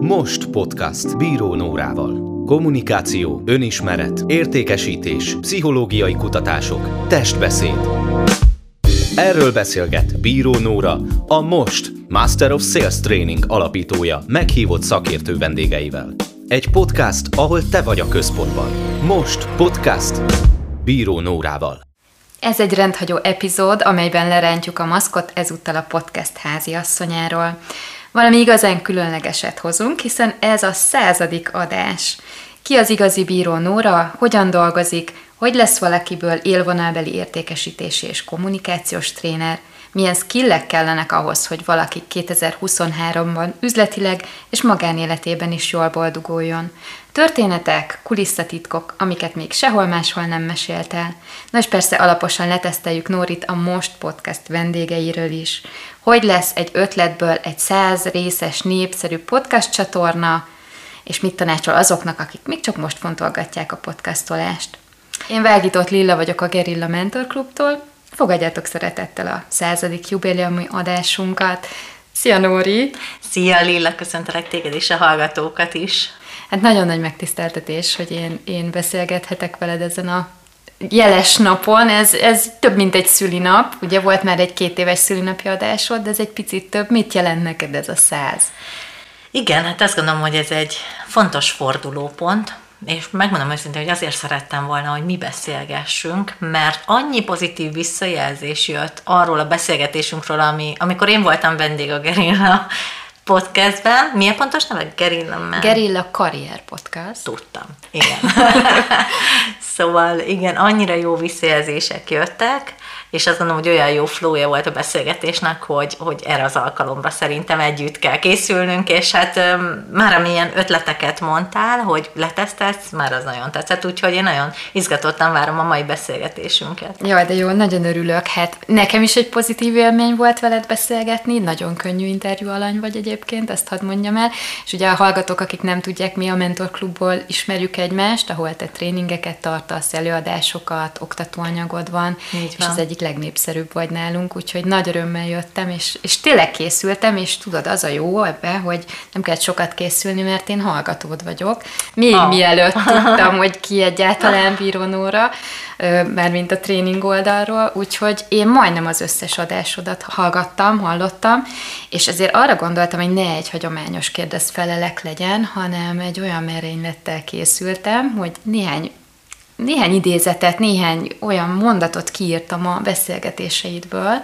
Most podcast Bíró Nórával. Kommunikáció, önismeret, értékesítés, pszichológiai kutatások, testbeszéd. Erről beszélget Bíró Nóra, a Most Master of Sales Training alapítója meghívott szakértő vendégeivel. Egy podcast, ahol te vagy a központban. Most podcast Bíró Nórával. Ez egy rendhagyó epizód, amelyben lerántjuk a maszkot ezúttal a podcast háziasszonyáról. Valami igazán különlegeset hozunk, hiszen ez a századik adás. Ki az igazi bíró Nóra, hogyan dolgozik, hogy lesz valakiből élvonalbeli értékesítési és kommunikációs tréner, milyen skillek kellenek ahhoz, hogy valaki 2023-ban üzletileg és magánéletében is jól boldoguljon. Történetek, kulisszatitkok, amiket még sehol máshol nem mesélt el. Na és persze alaposan leteszteljük Nórit a Most Podcast vendégeiről is. Hogy lesz egy ötletből egy száz részes népszerű podcast csatorna, és mit tanácsol azoknak, akik még csak most fontolgatják a podcastolást. Én Vágított Lilla vagyok a Gerilla Mentor Klubtól, fogadjátok szeretettel a századik jubileumi adásunkat. Szia Nóri! Szia Lilla, köszöntelek téged és a hallgatókat is. Hát nagyon nagy megtiszteltetés, hogy én, én beszélgethetek veled ezen a jeles napon. Ez, ez több, mint egy szülinap. Ugye volt már egy két éves szülinapi adásod, de ez egy picit több. Mit jelent neked ez a száz? Igen, hát azt gondolom, hogy ez egy fontos fordulópont, és megmondom őszintén, hogy azért szerettem volna, hogy mi beszélgessünk, mert annyi pozitív visszajelzés jött arról a beszélgetésünkről, ami, amikor én voltam vendég a Gerilla podcastben. Mi a pontos neve? Gerilla Man. Gerilla Karrier Podcast. Tudtam, igen. szóval igen, annyira jó visszajelzések jöttek, és azt gondolom, hogy olyan jó flója volt a beszélgetésnek, hogy, hogy erre az alkalomra szerintem együtt kell készülnünk, és hát már amilyen ötleteket mondtál, hogy letesztelsz, már az nagyon tetszett, úgyhogy én nagyon izgatottan várom a mai beszélgetésünket. Jaj, de jó, nagyon örülök. Hát nekem is egy pozitív élmény volt veled beszélgetni, nagyon könnyű interjú alany vagy egyébként, ezt hadd mondjam el. És ugye a hallgatók, akik nem tudják, mi a Mentor Klubból ismerjük egymást, ahol te tréningeket tartasz, előadásokat, oktatóanyagod van, Így és az egyik legnépszerűbb vagy nálunk, úgyhogy nagy örömmel jöttem, és, és tényleg készültem, és tudod, az a jó ebben, hogy nem kellett sokat készülni, mert én hallgatód vagyok. Még oh. mielőtt tudtam, hogy ki egyáltalán bírónóra, mint a tréning oldalról, úgyhogy én majdnem az összes adásodat hallgattam, hallottam, és ezért arra gondoltam, hogy ne egy hagyományos kérdez felelek legyen, hanem egy olyan merénylettel készültem, hogy néhány néhány idézetet, néhány olyan mondatot kiírtam a beszélgetéseidből,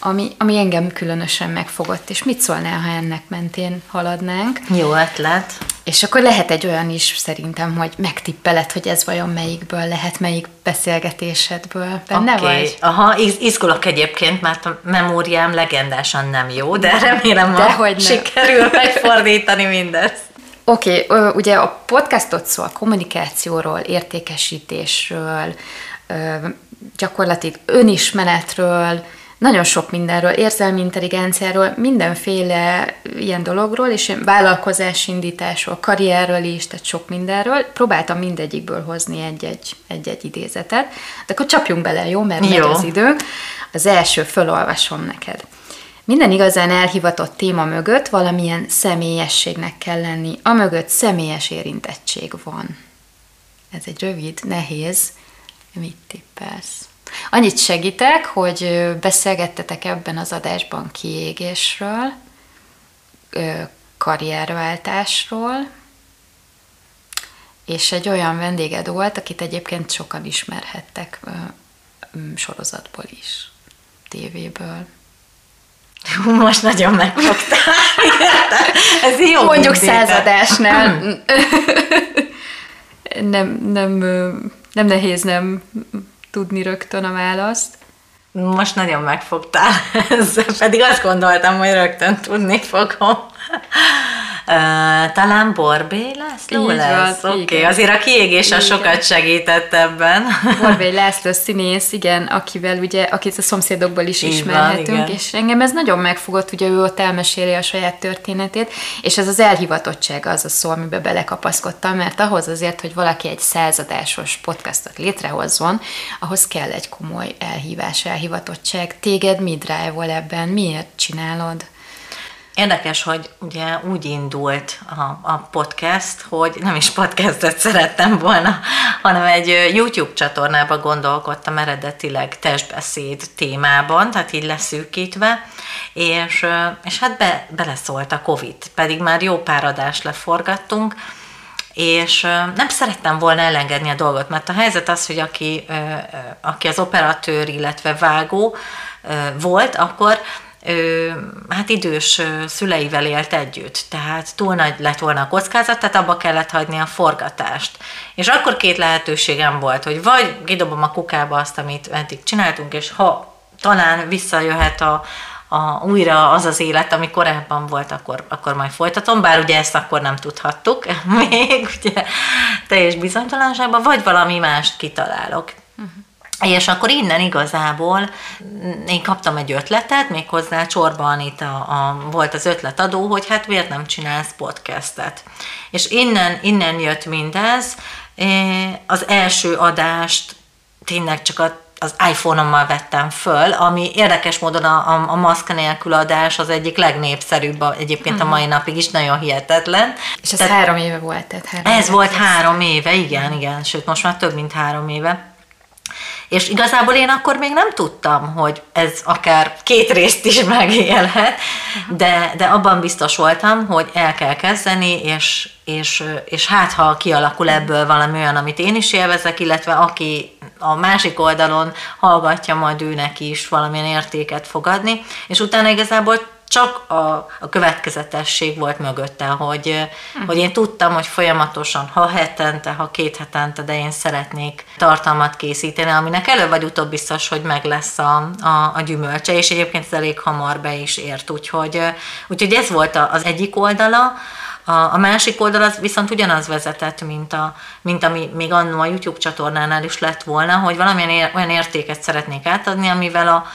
ami, ami engem különösen megfogott, és mit szólnál, ha ennek mentén haladnánk? Jó ötlet. És akkor lehet egy olyan is szerintem, hogy megtippeled, hogy ez vajon melyikből lehet, melyik beszélgetésedből. Benne okay. vagy? Aha, iz- izgulok egyébként, mert a memóriám legendásan nem jó, de remélem, hogy sikerül megfordítani mindezt. Oké, okay, ugye a podcastot szól kommunikációról, értékesítésről, gyakorlatilag önismeretről, nagyon sok mindenről, érzelmi intelligenciáról, mindenféle ilyen dologról, és vállalkozásindításról, karrierről is, tehát sok mindenről. Próbáltam mindegyikből hozni egy-egy, egy-egy idézetet, de akkor csapjunk bele, jó? Mert jó. megy az időnk. Az első fölolvasom neked. Minden igazán elhivatott téma mögött valamilyen személyességnek kell lenni. A mögött személyes érintettség van. Ez egy rövid, nehéz. Mit tippelsz? Annyit segítek, hogy beszélgettetek ebben az adásban kiégésről, karrierváltásról, és egy olyan vendéged volt, akit egyébként sokan ismerhettek sorozatból is, tévéből. Hú, most nagyon megfogtál. Ez jó. Mondjuk századásnál. nem, nem, nem nehéz nem tudni rögtön a választ. Most nagyon megfogtál, pedig azt gondoltam, hogy rögtön tudni fogom. Talán Borbé László így lesz? Oké, okay. azért a kiégés a sokat segített ebben. Borbé László színész, igen, akivel ugye, akit a szomszédokból is így ismerhetünk, van, és engem ez nagyon megfogott, ugye ő ott elmeséli a saját történetét, és ez az elhivatottság az a szó, amiben belekapaszkodtam, mert ahhoz azért, hogy valaki egy századásos podcastot létrehozzon, ahhoz kell egy komoly elhívás, elhivatottság. Téged mi drive ebben? Miért csinálod? Érdekes, hogy ugye úgy indult a, a podcast, hogy nem is podcastet szerettem volna, hanem egy YouTube csatornába gondolkodtam eredetileg testbeszéd témában, tehát így leszűkítve, és, és hát be, beleszólt a Covid, pedig már jó pár adást leforgattunk, és nem szerettem volna elengedni a dolgot, mert a helyzet az, hogy aki, aki az operatőr, illetve vágó volt, akkor hát idős szüleivel élt együtt, tehát túl nagy lett volna a kockázat, tehát abba kellett hagyni a forgatást. És akkor két lehetőségem volt, hogy vagy kidobom a kukába azt, amit eddig csináltunk, és ha talán visszajöhet a, a, újra az az élet, ami korábban volt, akkor, akkor majd folytatom, bár ugye ezt akkor nem tudhattuk még, ugye teljes bizonytalanságban, vagy valami mást kitalálok. Uh-huh. És akkor innen igazából én kaptam egy ötletet, méghozzá Csorba Anita a, volt az ötletadó, hogy hát miért nem csinálsz podcastet. És innen, innen jött mindez. Az első adást tényleg csak a az iPhone-ommal vettem föl, ami érdekes módon a, a, a maszk nélkül adás az egyik legnépszerűbb egyébként uh-huh. a mai napig is, nagyon hihetetlen. És ez tehát, három éve volt, tehát három Ez éve volt három éve, igen, igen, sőt most már több mint három éve. És igazából én akkor még nem tudtam, hogy ez akár két részt is megélhet, de, de abban biztos voltam, hogy el kell kezdeni, és, és, és hát ha kialakul ebből valami olyan, amit én is élvezek, illetve aki a másik oldalon hallgatja, majd őnek is valamilyen értéket fogadni, és utána igazából csak a, a következetesség volt mögötte, hogy, uh-huh. hogy én tudtam, hogy folyamatosan, ha hetente, ha két hetente, de én szeretnék tartalmat készíteni, aminek előbb vagy utóbb biztos, hogy meg lesz a, a, a gyümölcse, és egyébként ez elég hamar be is ért, úgyhogy, úgyhogy ez volt az egyik oldala, a, a másik oldal az viszont ugyanaz vezetett, mint, a, mint ami még annó a YouTube csatornánál is lett volna, hogy valamilyen ér, olyan értéket szeretnék átadni, amivel a,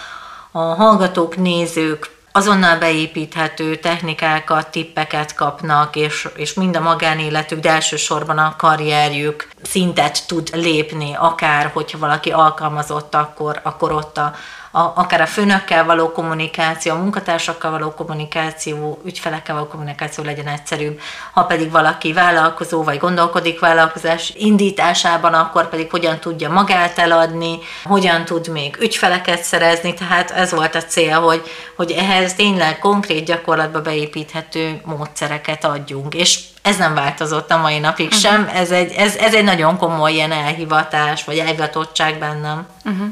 a hallgatók, nézők azonnal beépíthető technikákat, tippeket kapnak, és, és mind a magánéletük, de elsősorban a karrierjük szintet tud lépni, akár hogyha valaki alkalmazott, akkor, akkor ott a, a, akár a főnökkel való kommunikáció, a munkatársakkal való kommunikáció, ügyfelekkel való kommunikáció legyen egyszerűbb. Ha pedig valaki vállalkozó, vagy gondolkodik vállalkozás indításában, akkor pedig hogyan tudja magát eladni, hogyan tud még ügyfeleket szerezni, tehát ez volt a cél, hogy, hogy ehhez tényleg konkrét gyakorlatba beépíthető módszereket adjunk. És ez nem változott a mai napig uh-huh. sem, ez egy, ez, ez egy nagyon komoly ilyen elhivatás, vagy elgatottság bennem. Uh-huh.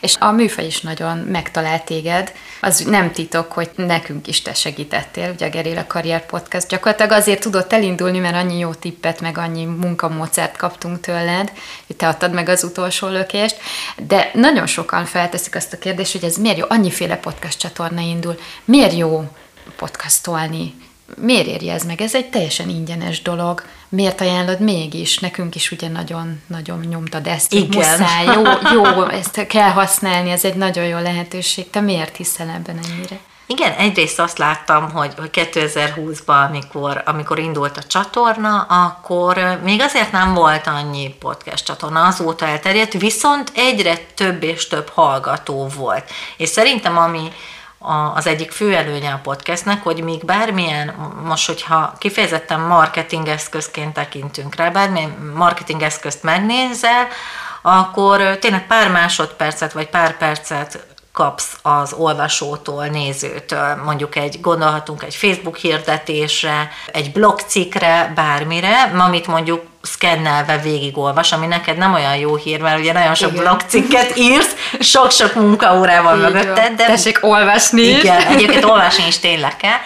És a műfaj is nagyon megtalált téged, az nem titok, hogy nekünk is te segítettél, ugye a Gerilla Karrier Podcast. Gyakorlatilag azért tudott elindulni, mert annyi jó tippet, meg annyi munkamódszert kaptunk tőled, hogy te adtad meg az utolsó lökést, de nagyon sokan felteszik azt a kérdést, hogy ez miért jó, annyiféle podcast csatorna indul, miért jó podcastolni, miért érje ez meg? Ez egy teljesen ingyenes dolog. Miért ajánlod mégis? Nekünk is ugye nagyon-nagyon nyomtad ezt. Igen. Muszáj, jó, jó, ezt kell használni, ez egy nagyon jó lehetőség. Te miért hiszel ebben ennyire? Igen, egyrészt azt láttam, hogy 2020-ban, amikor, amikor indult a csatorna, akkor még azért nem volt annyi podcast csatorna, azóta elterjedt, viszont egyre több és több hallgató volt. És szerintem ami, az egyik fő előnye a podcastnek, hogy még bármilyen, most hogyha kifejezetten marketing eszközként tekintünk rá, bármilyen marketing eszközt megnézel, akkor tényleg pár másodpercet vagy pár percet kapsz az olvasótól, nézőtől, mondjuk egy, gondolhatunk egy Facebook hirdetésre, egy blogcikkre, bármire, amit mondjuk szkennelve végigolvas, ami neked nem olyan jó hír, mert ugye nagyon sok blogcikket írsz, sok-sok munkaórával mögötted. De... Tessék olvasni Igen, egyébként olvasni is tényleg kell,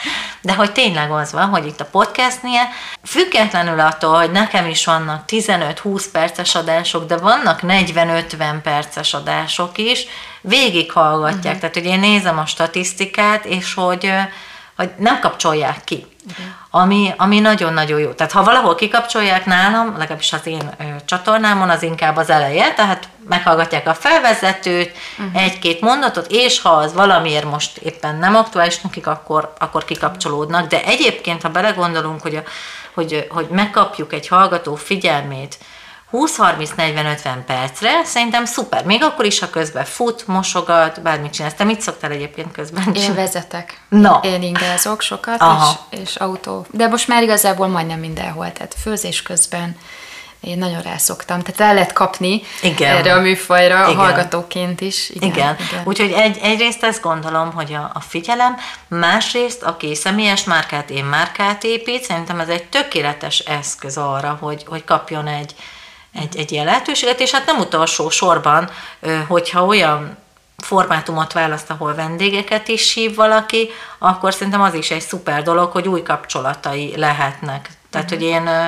de hogy tényleg az van, hogy itt a podcastnél, függetlenül attól, hogy nekem is vannak 15-20 perces adások, de vannak 40-50 perces adások is, végighallgatják. Uh-huh. Tehát, hogy én nézem a statisztikát, és hogy, hogy nem kapcsolják ki. Uh-huh. Ami, ami nagyon-nagyon jó. Tehát ha valahol kikapcsolják nálam, legalábbis az én ö, csatornámon, az inkább az eleje, tehát meghallgatják a felvezetőt, uh-huh. egy-két mondatot, és ha az valamiért most éppen nem aktuális nekik, akkor, akkor kikapcsolódnak. De egyébként, ha belegondolunk, hogy, a, hogy, hogy megkapjuk egy hallgató figyelmét, 20-30-40-50 percre szerintem szuper. Még akkor is, ha közben fut, mosogat, bármit csinálsz. Te mit szoktál egyébként közben? Én vezetek. Na. Én ingázok sokat, Aha. és, és autó. De most már igazából majdnem mindenhol, tehát főzés közben én nagyon rászoktam. Tehát el lehet kapni Igen. erre a műfajra Igen. hallgatóként is. Igen. igen. Úgyhogy egy, egyrészt ezt gondolom, hogy a, a figyelem, másrészt, aki személyes márkát, én márkát épít, szerintem ez egy tökéletes eszköz arra, hogy, hogy kapjon egy, egy, egy ilyen lehetőséget, és hát nem utolsó sorban, hogyha olyan formátumot választ, ahol vendégeket is hív valaki, akkor szerintem az is egy szuper dolog, hogy új kapcsolatai lehetnek. Tehát, hogy én ö,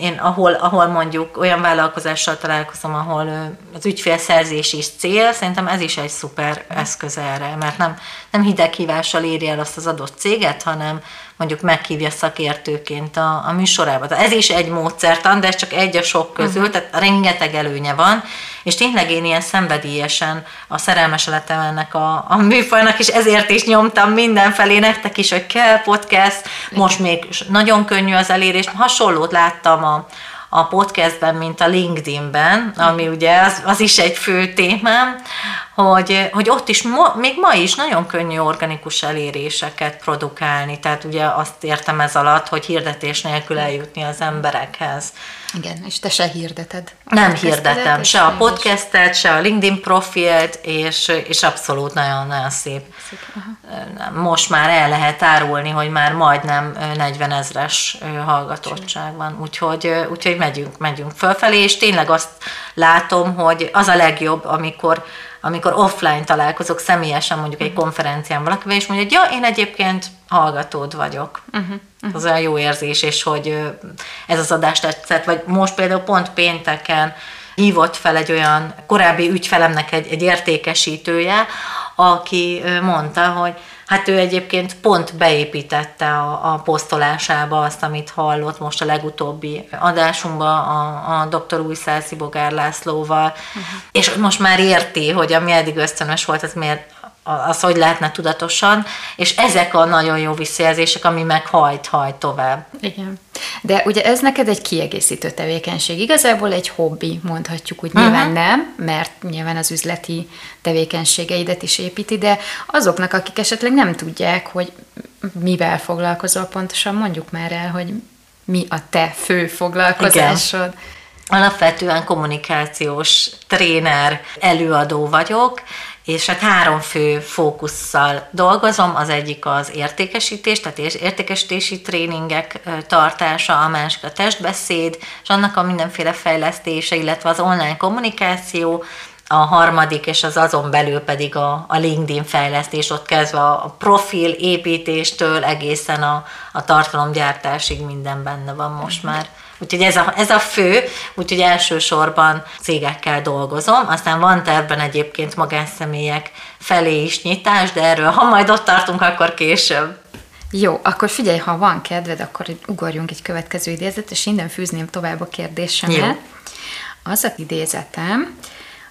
én ahol, ahol mondjuk olyan vállalkozással találkozom, ahol az ügyfélszerzés is cél, szerintem ez is egy szuper eszköz erre, mert nem, nem hideghívással éri el azt az adott céget, hanem mondjuk meghívja szakértőként a, a műsorába. Tehát ez is egy módszertan, de ez csak egy a sok közül, uh-huh. tehát rengeteg előnye van, és tényleg én ilyen szenvedélyesen a szerelmes lettem ennek a, a műfajnak, és ezért is nyomtam mindenfelé nektek is, hogy kell podcast, most még nagyon könnyű az elérés. Hasonlót láttam a, a podcastben, mint a LinkedInben, ami ugye az, az is egy fő témám, hogy, hogy ott is ma, még ma is nagyon könnyű organikus eléréseket produkálni, tehát ugye azt értem ez alatt, hogy hirdetés nélkül eljutni az emberekhez. Igen, és te se hirdeted. Nem hirdetem, se a podcastet, se a LinkedIn profilt, és, és abszolút nagyon-nagyon szép. Szép Most már el lehet árulni, hogy már majdnem 40 ezres hallgatottság van, úgyhogy, úgyhogy megyünk, megyünk fölfelé, és tényleg azt látom, hogy az a legjobb, amikor amikor offline találkozok személyesen mondjuk egy konferencián valakivel, és mondja, hogy ja, én egyébként hallgatód vagyok. Uh-huh, uh-huh. Az olyan jó érzés, és hogy ez az adás tetszett, vagy most például pont pénteken hívott fel egy olyan korábbi ügyfelemnek egy, egy értékesítője, aki mondta, hogy Hát ő egyébként pont beépítette a, a posztolásába azt, amit hallott most a legutóbbi adásunkban a, a dr. Újszászi Bogár Lászlóval, uh-huh. és most már érti, hogy ami eddig ösztönös volt, az miért az hogy lehetne tudatosan, és ezek a nagyon jó visszajelzések, ami meg hajt-hajt tovább. Igen. De ugye ez neked egy kiegészítő tevékenység, igazából egy hobbi, mondhatjuk úgy, uh-huh. nyilván nem, mert nyilván az üzleti tevékenységeidet is építi, de azoknak, akik esetleg nem tudják, hogy mivel foglalkozol pontosan, mondjuk már el, hogy mi a te fő foglalkozásod. Igen. Alapvetően kommunikációs tréner, előadó vagyok, és hát három fő fókusszal dolgozom, az egyik az értékesítés, tehát értékesítési tréningek tartása, a másik a testbeszéd, és annak a mindenféle fejlesztése, illetve az online kommunikáció, a harmadik, és az azon belül pedig a, a LinkedIn fejlesztés, ott kezdve a profil építéstől egészen a, a tartalomgyártásig minden benne van most már. Úgyhogy ez a, ez a fő, úgyhogy elsősorban cégekkel dolgozom, aztán van tervben egyébként magánszemélyek felé is nyitás, de erről, ha majd ott tartunk, akkor később. Jó, akkor figyelj, ha van kedved, akkor ugorjunk egy következő idézet, és innen fűzném tovább a kérdésemet. Jó. Az a idézetem,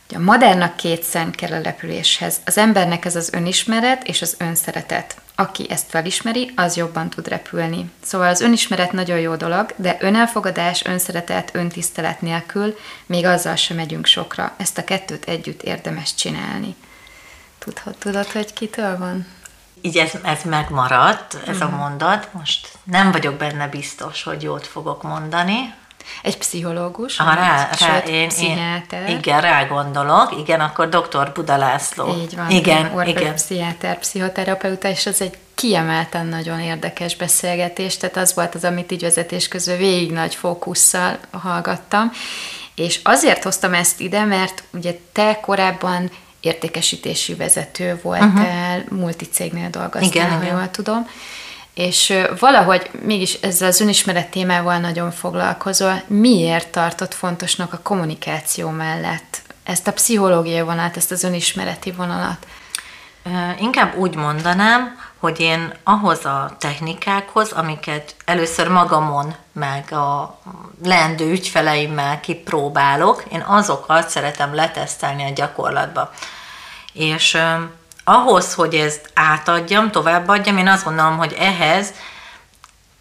hogy a modernnak két szent kell a repüléshez. Az embernek ez az önismeret és az önszeretet. Aki ezt felismeri, az jobban tud repülni. Szóval az önismeret nagyon jó dolog, de önelfogadás, önszeretet, öntisztelet nélkül még azzal sem megyünk sokra. Ezt a kettőt együtt érdemes csinálni. Tudod, tudod hogy kitől van? Így ez, ez megmaradt, ez uh-huh. a mondat. Most nem vagyok benne biztos, hogy jót fogok mondani, egy pszichológus, Aha, rá, rá, én, pszichiáter. Én, igen, rá gondolok. Igen, akkor dr. Buda László. Így van. Igen, igen. pszichiáter, pszichoterapeuta, és ez egy kiemelten nagyon érdekes beszélgetés, tehát az volt az, amit így vezetés közül végig nagy fókusszal hallgattam. És azért hoztam ezt ide, mert ugye te korábban értékesítési vezető voltál, uh-huh. multicégnél dolgoztál, igen, ha jól tudom és valahogy mégis ezzel az önismeret témával nagyon foglalkozol. Miért tartott fontosnak a kommunikáció mellett ezt a pszichológiai vonalat, ezt az önismereti vonalat? Inkább úgy mondanám, hogy én ahhoz a technikákhoz, amiket először magamon, meg a leendő ügyfeleimmel kipróbálok, én azokat szeretem letesztelni a gyakorlatba. És ahhoz, hogy ezt átadjam, továbbadjam, én azt gondolom, hogy ehhez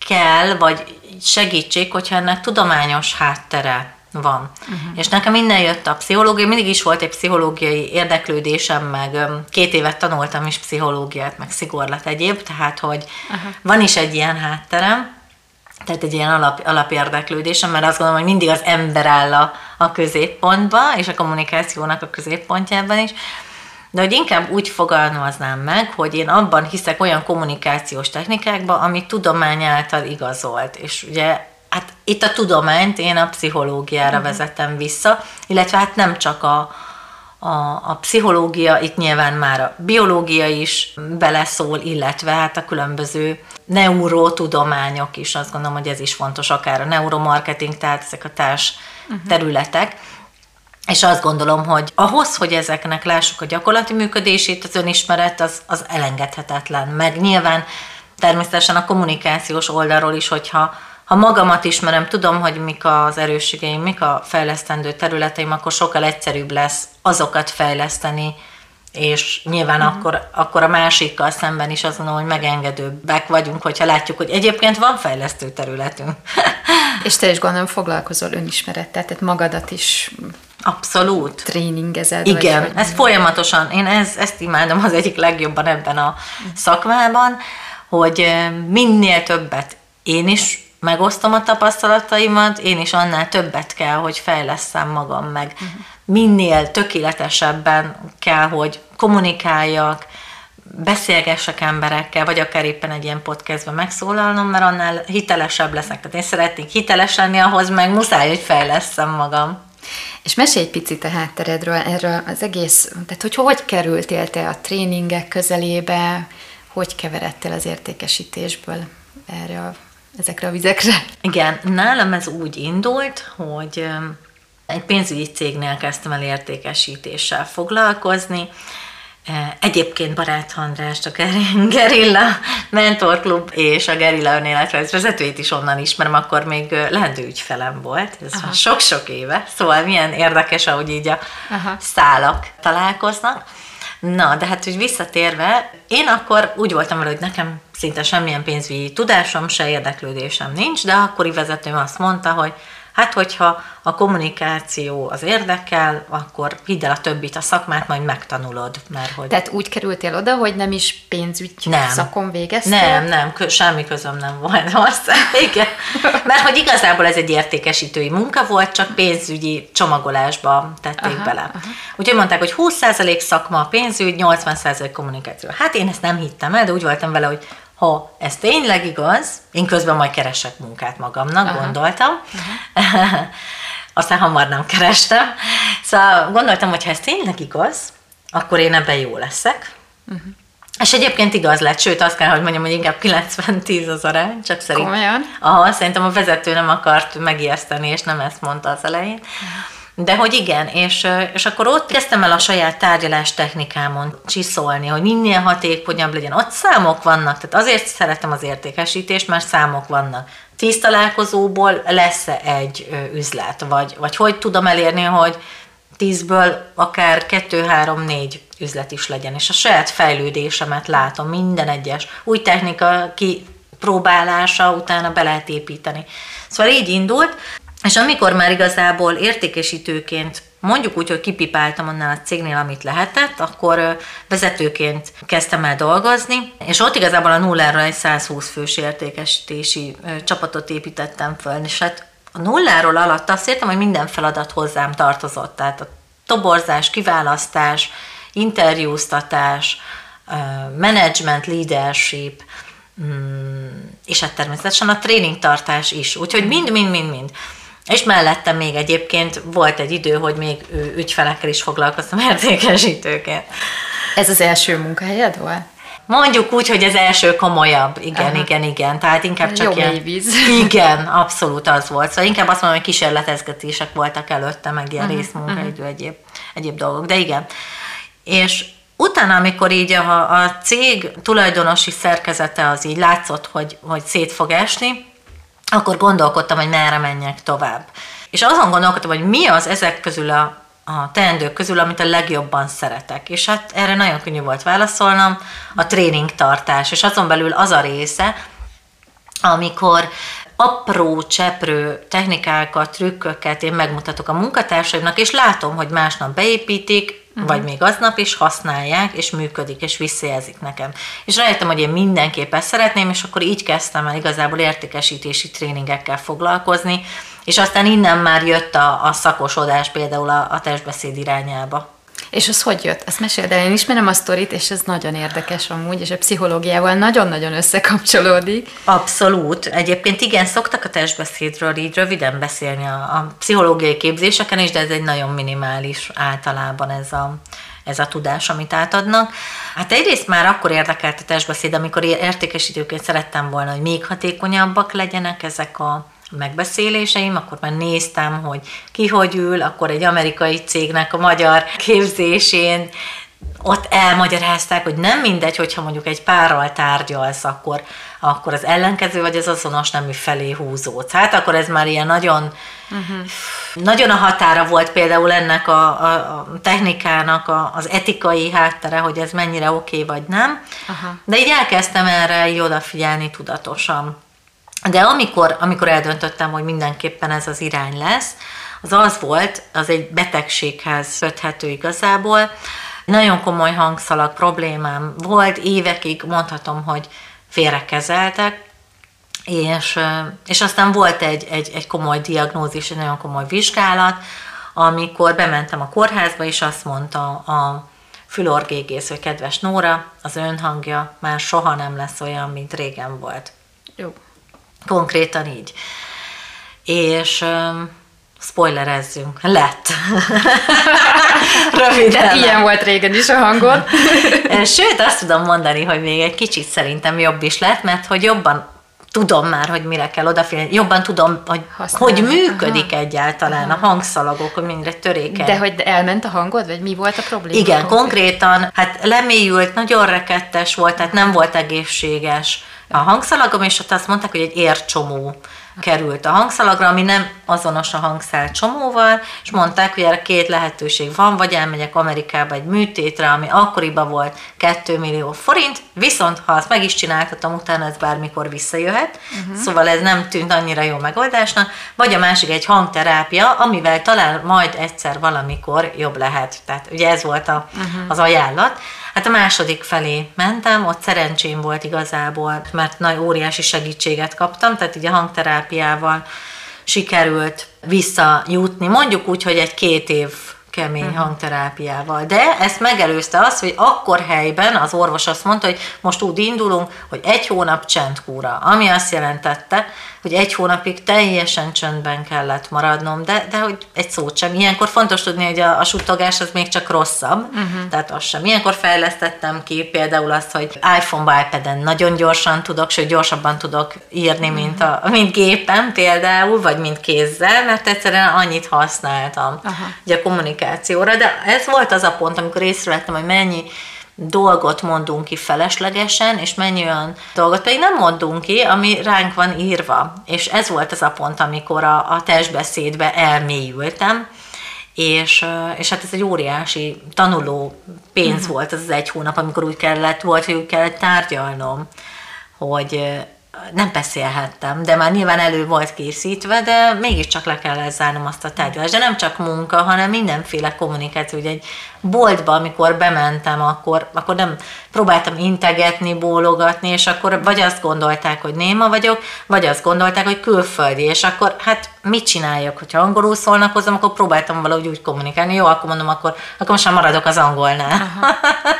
kell, vagy segítség, hogyha ennek tudományos háttere van. Uh-huh. És nekem innen jött a pszichológia, mindig is volt egy pszichológiai érdeklődésem, meg két évet tanultam is pszichológiát, meg szigorlat egyéb, tehát hogy uh-huh. van is egy ilyen hátterem, tehát egy ilyen alap, alapérdeklődésem, mert azt gondolom, hogy mindig az ember áll a, a középpontba, és a kommunikációnak a középpontjában is, de hogy inkább úgy fogalmaznám meg, hogy én abban hiszek olyan kommunikációs technikákba, ami tudomány által igazolt. És ugye hát itt a tudományt én a pszichológiára uh-huh. vezetem vissza, illetve hát nem csak a, a, a pszichológia, itt nyilván már a biológia is beleszól, illetve hát a különböző neurotudományok is, azt gondolom, hogy ez is fontos, akár a neuromarketing, tehát ezek a társ uh-huh. És azt gondolom, hogy ahhoz, hogy ezeknek lássuk a gyakorlati működését, az önismeret az, az elengedhetetlen. Meg nyilván természetesen a kommunikációs oldalról is, hogyha ha magamat ismerem, tudom, hogy mik az erősségeim, mik a fejlesztendő területeim, akkor sokkal egyszerűbb lesz azokat fejleszteni, és nyilván uh-huh. akkor, akkor a másikkal szemben is azon, hogy megengedőbbek vagyunk, hogyha látjuk, hogy egyébként van fejlesztő területünk. és te is gondolom foglalkozol önismerettel, tehát magadat is Abszolút. Tréningezed. Igen, vagy, ez folyamatosan, én ez, ezt imádom az egyik legjobban ebben a szakmában, hogy minél többet én is megosztom a tapasztalataimat, én is annál többet kell, hogy fejleszem magam meg. Uh-huh. Minél tökéletesebben kell, hogy kommunikáljak, beszélgessek emberekkel, vagy akár éppen egy ilyen podcastben megszólalnom, mert annál hitelesebb leszek. Tehát én szeretnék hiteles lenni, ahhoz meg muszáj, hogy fejleszem magam. És mesélj egy picit a hátteredről, erről az egész, tehát hogy hogy kerültél te a tréningek közelébe, hogy keveredtél az értékesítésből erre a ezekre a vizekre? Igen, nálam ez úgy indult, hogy egy pénzügyi cégnél kezdtem el értékesítéssel foglalkozni, Egyébként Barát Andrást, a Gerilla Mentor Klub és a Gerilla önéletrajz vezetőjét is onnan ismerem, akkor még lehető ügyfelem volt, ez Aha. sok-sok éve, szóval milyen érdekes, ahogy így a Aha. szálak találkoznak. Na, de hát, hogy visszatérve, én akkor úgy voltam vele, hogy nekem szinte semmilyen pénzügyi tudásom, se érdeklődésem nincs, de akkori vezetőm azt mondta, hogy Hát, hogyha a kommunikáció az érdekel, akkor hidd el a többit, a szakmát majd megtanulod. Mert hogy... Tehát úgy kerültél oda, hogy nem is pénzügy nem. szakon végeztél? Nem, nem, semmi közöm nem volt hozzá. Igen. Mert hogy igazából ez egy értékesítői munka volt, csak pénzügyi csomagolásba tették aha, bele. Aha. Úgyhogy mondták, hogy 20% szakma a pénzügy, 80% kommunikáció. Hát én ezt nem hittem el, de úgy voltam vele, hogy ha ez tényleg igaz, én közben majd keresek munkát magamnak, Aha. gondoltam. Aha. Aztán hamar nem kerestem. Szóval gondoltam, hogy ha ez tényleg igaz, akkor én ebben jó leszek. Uh-huh. És egyébként igaz lett, sőt azt kell, hogy mondjam, hogy inkább 90-10 az arány, csak szerint. Komolyan? Aha, szerintem a vezető nem akart megijeszteni, és nem ezt mondta az elején. Uh-huh. De hogy igen, és, és akkor ott kezdtem el a saját tárgyalás technikámon csiszolni, hogy minél hatékonyabb legyen. Ott számok vannak, tehát azért szeretem az értékesítést, mert számok vannak. Tíz találkozóból lesz egy üzlet, vagy, vagy hogy tudom elérni, hogy tízből akár kettő, három, négy üzlet is legyen, és a saját fejlődésemet látom minden egyes új technika kipróbálása utána be lehet építeni. Szóval így indult, és amikor már igazából értékesítőként mondjuk úgy, hogy kipipáltam annál a cégnél, amit lehetett, akkor vezetőként kezdtem el dolgozni, és ott igazából a nulláról egy 120 fős értékesítési csapatot építettem föl, és hát a nulláról alatt azt értem, hogy minden feladat hozzám tartozott, tehát a toborzás, kiválasztás, interjúztatás, management, leadership, mm, és hát természetesen a tréningtartás is. Úgyhogy mind, mind, mind, mind. És mellettem még egyébként volt egy idő, hogy még ügyfelekkel is foglalkoztam értékesítőként. Ez az első munkahelyed volt? Mondjuk úgy, hogy az első komolyabb. Igen, Aha. igen, igen. Tehát inkább csak Jó ilyen... víz. Igen, abszolút az volt. Szóval inkább azt mondom, hogy kísérletezgetések voltak előtte, meg ilyen uh-huh. részmunkaidő, uh-huh. egyéb, egyéb dolgok. De igen. És utána, amikor így a, a cég tulajdonosi szerkezete az így látszott, hogy, hogy szét fog esni, akkor gondolkodtam, hogy merre menjek tovább. És azon gondolkodtam, hogy mi az ezek közül a, a teendők közül, amit a legjobban szeretek. És hát erre nagyon könnyű volt válaszolnom, a tréning tartás, és azon belül az a része, amikor apró, cseprő technikákat, trükköket én megmutatok a munkatársaimnak, és látom, hogy másnap beépítik, uh-huh. vagy még aznap is használják, és működik, és visszajelzik nekem. És rájöttem, hogy én mindenképp ezt szeretném, és akkor így kezdtem el igazából értékesítési tréningekkel foglalkozni, és aztán innen már jött a, a szakosodás például a, a testbeszéd irányába. És az hogy jött? Ezt meséld el, én ismerem a sztorit, és ez nagyon érdekes amúgy, és a pszichológiával nagyon-nagyon összekapcsolódik. Abszolút. Egyébként igen, szoktak a testbeszédről így röviden beszélni a, a pszichológiai képzéseken is, de ez egy nagyon minimális általában ez a, ez a tudás, amit átadnak. Hát egyrészt már akkor érdekelt a testbeszéd, amikor értékesítőként szerettem volna, hogy még hatékonyabbak legyenek ezek a megbeszéléseim, akkor már néztem, hogy ki hogy ül, akkor egy amerikai cégnek a magyar képzésén ott elmagyarázták, hogy nem mindegy, hogyha mondjuk egy párral tárgyalsz, akkor, akkor az ellenkező vagy az azonos nemű felé húzódsz. Hát akkor ez már ilyen nagyon, uh-huh. nagyon a határa volt például ennek a, a, a technikának a, az etikai háttere, hogy ez mennyire oké okay, vagy nem. Uh-huh. De így elkezdtem erre így odafigyelni tudatosan. De amikor, amikor eldöntöttem, hogy mindenképpen ez az irány lesz, az az volt, az egy betegséghez köthető igazából. Nagyon komoly hangszalag problémám volt, évekig mondhatom, hogy félrekezeltek, és, és aztán volt egy, egy, egy komoly diagnózis, egy nagyon komoly vizsgálat, amikor bementem a kórházba, és azt mondta a fülorgégész, hogy kedves Nóra, az önhangja már soha nem lesz olyan, mint régen volt. Jó. Konkrétan így. És um, spoilerezzünk, lett. Röviden. De ilyen volt régen is a hangod. Sőt, azt tudom mondani, hogy még egy kicsit szerintem jobb is lett, mert hogy jobban tudom már, hogy mire kell odafigyelni, jobban tudom, hogy Használni. hogy működik Aha. egyáltalán Aha. a hangszalagok, hogy mindre törékeny. De hogy elment a hangod, vagy mi volt a probléma? Igen, konkrétan, konkrétan hát lemélyült, nagyon rekettes volt, tehát nem volt egészséges a hangszalagom, és ott azt mondták, hogy egy ércsomó került a hangszalagra, ami nem azonos a hangszál csomóval, és mondták, hogy erre két lehetőség van, vagy elmegyek Amerikába egy műtétre, ami akkoriban volt 2 millió forint, viszont ha azt meg is csináltatom, utána ez bármikor visszajöhet, uh-huh. szóval ez nem tűnt annyira jó megoldásnak, vagy a másik egy hangterápia, amivel talán majd egyszer valamikor jobb lehet. Tehát ugye ez volt a, uh-huh. az ajánlat. Hát a második felé mentem, ott szerencsém volt igazából, mert nagy óriási segítséget kaptam, tehát így a hangterápiával sikerült visszajutni, mondjuk úgy, hogy egy két év kemény uh-huh. hangterápiával. De ezt megelőzte az, hogy akkor helyben az orvos azt mondta, hogy most úgy indulunk, hogy egy hónap csendkúra, ami azt jelentette, hogy egy hónapig teljesen csöndben kellett maradnom, de, de hogy egy szót sem. Ilyenkor fontos tudni, hogy a, a suttogás az még csak rosszabb, uh-huh. tehát az sem. Ilyenkor fejlesztettem ki például azt, hogy iPhone vagy iPad-en nagyon gyorsan tudok, sőt gyorsabban tudok írni, uh-huh. mint, a, mint gépen például, vagy mint kézzel, mert egyszerűen annyit használtam uh-huh. ugye a kommunikációra, de ez volt az a pont, amikor észrevettem, hogy mennyi dolgot mondunk ki feleslegesen, és mennyi olyan dolgot pedig nem mondunk ki, ami ránk van írva. És ez volt az a pont, amikor a, a testbeszédbe elmélyültem, és, és hát ez egy óriási tanuló pénz uh-huh. volt az az egy hónap, amikor úgy kellett, volt, hogy úgy kellett tárgyalnom, hogy nem beszélhettem, de már nyilván elő volt készítve, de mégiscsak le kell zárnom azt a tárgyalást. De nem csak munka, hanem mindenféle kommunikáció. Ugye egy boltba, amikor bementem, akkor, akkor nem próbáltam integetni, bólogatni, és akkor vagy azt gondolták, hogy néma vagyok, vagy azt gondolták, hogy külföldi, és akkor hát mit csináljak, hogyha angolul szólnak hozzám, akkor próbáltam valahogy úgy kommunikálni. Jó, akkor mondom, akkor, akkor most már maradok az angolnál. Aha.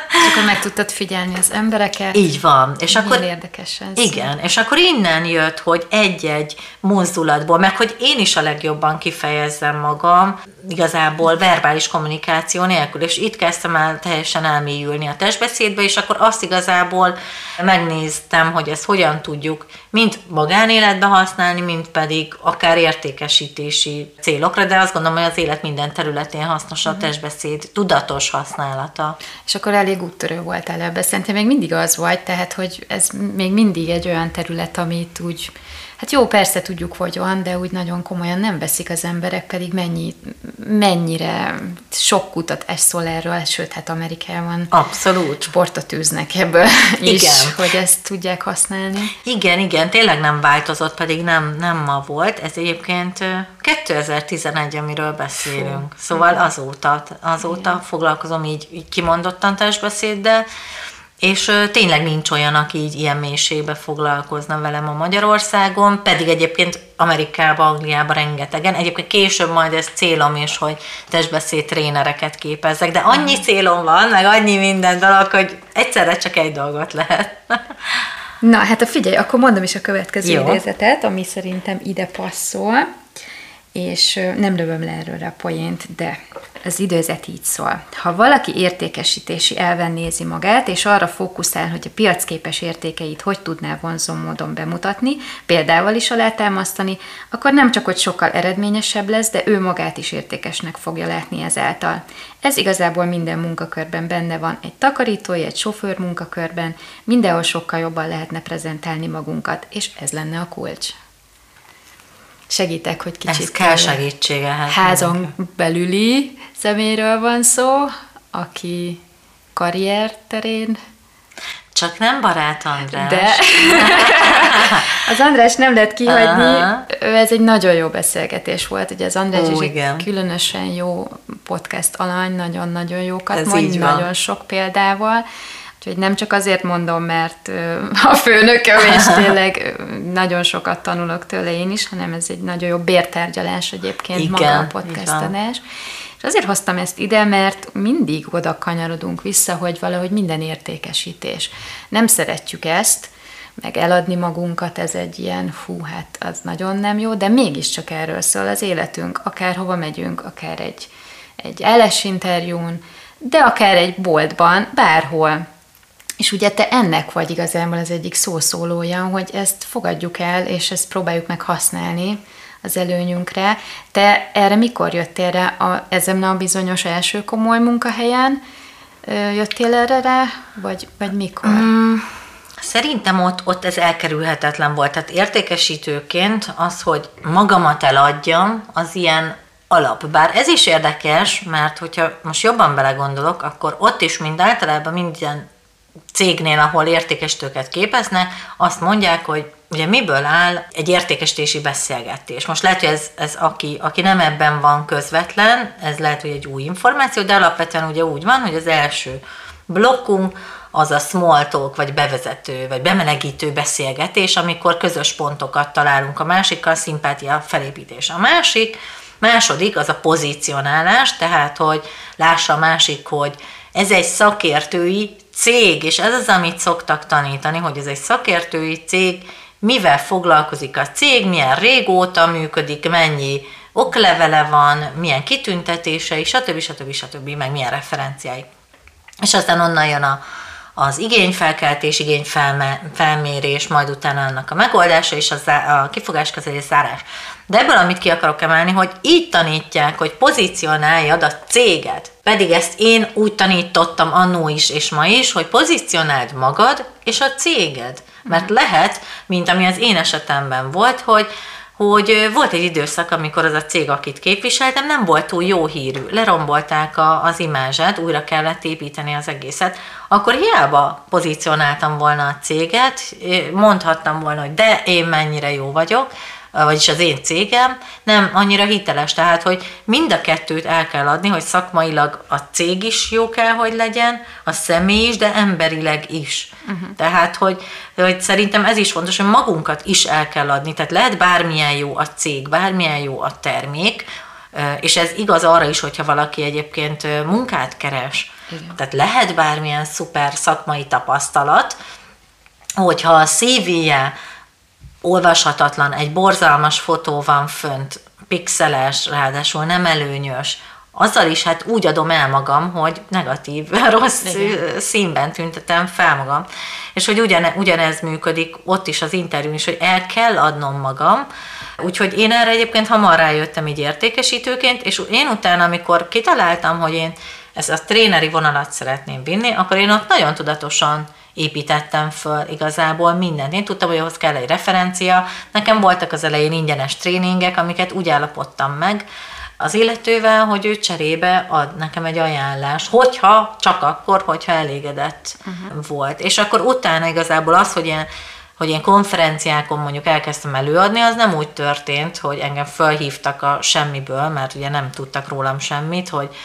És akkor meg tudtad figyelni az embereket. Így van. És Milyen akkor, érdekes ez. Igen, és akkor innen jött, hogy egy-egy mozdulatból, meg hogy én is a legjobban kifejezzem magam, igazából verbális kommunikáció nélkül, és itt kezdtem el teljesen elmélyülni a testbeszédbe, és akkor azt igazából megnéztem, hogy ezt hogyan tudjuk mind magánéletbe használni, mind pedig akár értékesítési célokra, de azt gondolom, hogy az élet minden területén hasznos a mhm. testbeszéd tudatos használata. És akkor elég úttörő voltál ebbe. Szerintem még mindig az vagy, tehát hogy ez még mindig egy olyan terület, amit úgy Hát jó, persze tudjuk, hogy van, de úgy nagyon komolyan nem veszik az emberek, pedig mennyi mennyire sok kutatás szól erről, sőt, hát Amerikában Abszolút. sportot űznek ebből is, igen. hogy ezt tudják használni. Igen, igen, tényleg nem változott, pedig nem, nem ma volt. Ez egyébként 2011, amiről beszélünk. Fú. Szóval azóta, azóta igen. foglalkozom így, így kimondottan testbeszéddel, és tényleg nincs olyan, aki így ilyen mélységbe foglalkozna velem a Magyarországon, pedig egyébként Amerikában, Angliában rengetegen. Egyébként később majd ez célom is, hogy testbeszéd trénereket képezzek, de annyi mhm. célom van, meg annyi minden dolog, hogy egyszerre csak egy dolgot lehet. Na, hát a figyelj, akkor mondom is a következő Jó. idézetet, ami szerintem ide passzol és nem lövöm le erről a poént, de az időzet így szól. Ha valaki értékesítési elven nézi magát, és arra fókuszál, hogy a piacképes értékeit hogy tudná vonzó módon bemutatni, példával is alátámasztani, akkor nem csak hogy sokkal eredményesebb lesz, de ő magát is értékesnek fogja látni ezáltal. Ez igazából minden munkakörben benne van, egy takarítói, egy sofőr munkakörben, mindenhol sokkal jobban lehetne prezentálni magunkat, és ez lenne a kulcs segítek, hogy kicsit... Ez kell segítsége. Hát házon belüli szeméről van szó, aki karrier terén csak nem barát András. De az András nem lehet kihagyni, uh-huh. ez egy nagyon jó beszélgetés volt, ugye az András Ó, is igen. egy különösen jó podcast alany, nagyon-nagyon jókat ez mond, nagyon sok példával, Úgyhogy nem csak azért mondom, mert a főnököm, és tényleg nagyon sokat tanulok tőle én is, hanem ez egy nagyon jó bértárgyalás egyébként Igen, maga a podcastadás. És azért hoztam ezt ide, mert mindig oda kanyarodunk vissza, hogy valahogy minden értékesítés. Nem szeretjük ezt, meg eladni magunkat, ez egy ilyen, fú, hát az nagyon nem jó, de mégiscsak erről szól az életünk, akárhova megyünk, akár egy, egy LS interjún, de akár egy boltban, bárhol és ugye te ennek vagy igazából az egyik szószólója, hogy ezt fogadjuk el, és ezt próbáljuk meg használni az előnyünkre. Te erre mikor jöttél rá a, ezen a bizonyos első komoly munkahelyen? Jöttél erre rá, vagy, vagy mikor? Mm, szerintem ott, ott ez elkerülhetetlen volt. Tehát értékesítőként az, hogy magamat eladjam, az ilyen alap. Bár ez is érdekes, mert hogyha most jobban belegondolok, akkor ott is mind általában minden cégnél, ahol értékesítőket képeznek, azt mondják, hogy ugye miből áll egy értékesítési beszélgetés. Most lehet, hogy ez, ez aki, aki nem ebben van közvetlen, ez lehet, hogy egy új információ, de alapvetően ugye úgy van, hogy az első blokkunk az a small talk, vagy bevezető, vagy bemelegítő beszélgetés, amikor közös pontokat találunk a másikkal, szimpátia felépítés. A másik, második az a pozícionálás, tehát hogy lássa a másik, hogy ez egy szakértői cég, és ez az, amit szoktak tanítani, hogy ez egy szakértői cég, mivel foglalkozik a cég, milyen régóta működik, mennyi oklevele van, milyen kitüntetései, stb. stb. stb. meg milyen referenciái. És aztán onnan jön a, az igényfelkeltés, igényfelmérés, majd utána annak a megoldása és a, a kifogáskezelés zárás. De ebből, amit ki akarok emelni, hogy így tanítják, hogy pozícionáljad a céget. Pedig ezt én úgy tanítottam annó is és ma is, hogy pozícionáld magad és a céged. Mert lehet, mint ami az én esetemben volt, hogy hogy volt egy időszak, amikor az a cég, akit képviseltem, nem volt túl jó hírű. Lerombolták a, az imázsát, újra kellett építeni az egészet. Akkor hiába pozícionáltam volna a céget, mondhattam volna, hogy de én mennyire jó vagyok, vagyis az én cégem, nem annyira hiteles. Tehát, hogy mind a kettőt el kell adni, hogy szakmailag a cég is jó kell, hogy legyen, a személy is, de emberileg is. Uh-huh. Tehát, hogy, hogy szerintem ez is fontos, hogy magunkat is el kell adni. Tehát lehet bármilyen jó a cég, bármilyen jó a termék, és ez igaz arra is, hogyha valaki egyébként munkát keres. Igen. Tehát lehet bármilyen szuper szakmai tapasztalat, hogyha a CV-je olvashatatlan, egy borzalmas fotó van fönt, pixeles, ráadásul nem előnyös, azzal is hát úgy adom el magam, hogy negatív, rossz Igen. színben tüntetem fel magam. És hogy ugyane, ugyanez működik ott is az interjún is, hogy el kell adnom magam, Úgyhogy én erre egyébként hamar rájöttem így értékesítőként, és én utána, amikor kitaláltam, hogy én ezt a tréneri vonalat szeretném vinni, akkor én ott nagyon tudatosan építettem föl igazából mindent. Én tudtam, hogy ahhoz kell egy referencia. Nekem voltak az elején ingyenes tréningek, amiket úgy állapodtam meg, az illetővel, hogy ő cserébe ad nekem egy ajánlást, hogyha, csak akkor, hogyha elégedett uh-huh. volt. És akkor utána igazából az, hogy ilyen hogy én konferenciákon mondjuk elkezdtem előadni, az nem úgy történt, hogy engem felhívtak a semmiből, mert ugye nem tudtak rólam semmit, hogy,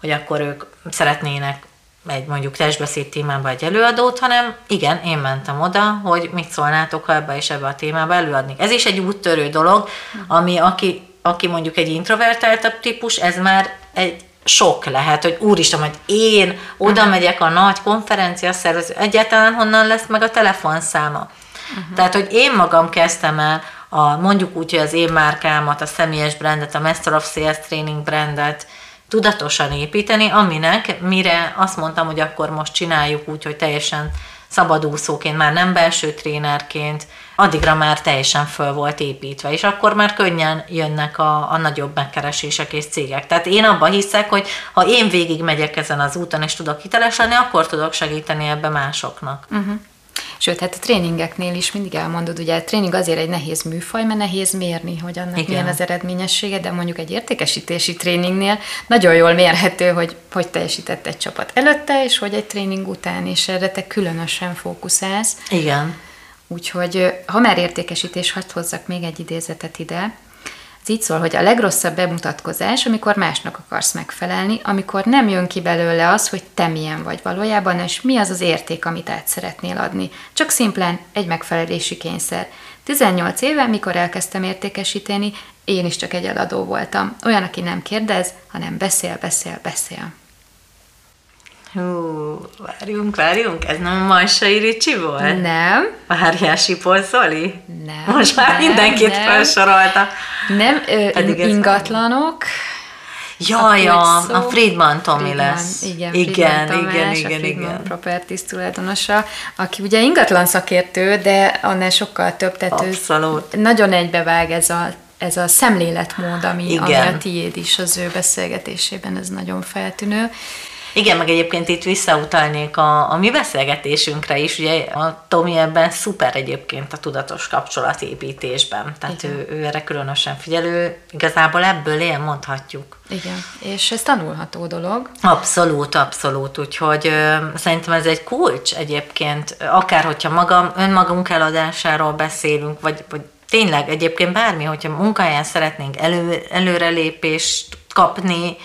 hogy akkor ők szeretnének egy mondjuk testbeszéd témában egy előadót, hanem igen, én mentem oda, hogy mit szólnátok, ha ebbe és ebbe a témába előadni. Ez is egy úttörő dolog, ami aki, aki mondjuk egy introvertáltabb típus, ez már egy sok lehet, hogy úristen, hogy én oda megyek a nagy konferencia szervező, egyáltalán honnan lesz meg a telefonszáma. Uh-huh. Tehát, hogy én magam kezdtem el a, mondjuk úgy, hogy az én márkámat, a személyes brandet, a Master of Sales Training brandet tudatosan építeni, aminek mire azt mondtam, hogy akkor most csináljuk úgy, hogy teljesen szabadúszóként, már nem belső trénerként, addigra már teljesen föl volt építve, és akkor már könnyen jönnek a, a nagyobb megkeresések és cégek. Tehát én abban hiszek, hogy ha én végig megyek ezen az úton, és tudok hiteles lenni, akkor tudok segíteni ebbe másoknak. Uh-huh. Sőt, hát a tréningeknél is mindig elmondod, ugye a tréning azért egy nehéz műfaj, mert nehéz mérni, hogy annak Igen. milyen az eredményessége, de mondjuk egy értékesítési tréningnél nagyon jól mérhető, hogy hogy teljesített egy csapat előtte, és hogy egy tréning után, és erre te különösen fókuszálsz. Igen. Úgyhogy ha már értékesítés, hadd hozzak még egy idézetet ide. Ez így szól, hogy a legrosszabb bemutatkozás, amikor másnak akarsz megfelelni, amikor nem jön ki belőle az, hogy te milyen vagy valójában, és mi az az érték, amit át szeretnél adni. Csak szimplán egy megfelelési kényszer. 18 éve, mikor elkezdtem értékesíteni, én is csak egy eladó voltam. Olyan, aki nem kérdez, hanem beszél, beszél, beszél. Hú, várjunk, várjunk, ez nem Majsai Ricsi volt? Nem. Várjál, Sipol Zoli? Nem. Most már nem, mindenkit nem. felsorolta. Nem, ö, Pedig ingatlanok. Jaj, Akkor a, a Friedman Tomi Friedman, lesz. Igen, igen, Friedman Tamás, igen, a igen, Friedman igen. Properties tulajdonosa, aki ugye ingatlan szakértő, de annál sokkal több, tehát Abszolút. nagyon egybevág ez a, ez a szemléletmód, ami, ami Igen. a tiéd is az ő beszélgetésében, ez nagyon feltűnő. Igen, meg egyébként itt visszautalnék a, a mi beszélgetésünkre is, ugye a Tomi ebben szuper egyébként a tudatos kapcsolatépítésben, tehát ő, ő erre különösen figyelő, igazából ebből él, mondhatjuk. Igen, és ez tanulható dolog. Abszolút, abszolút, úgyhogy ö, szerintem ez egy kulcs egyébként, akár hogyha magam, önmagunk eladásáról beszélünk, vagy, vagy tényleg egyébként bármi, hogyha munkahelyen szeretnénk elő, előrelépést kapni,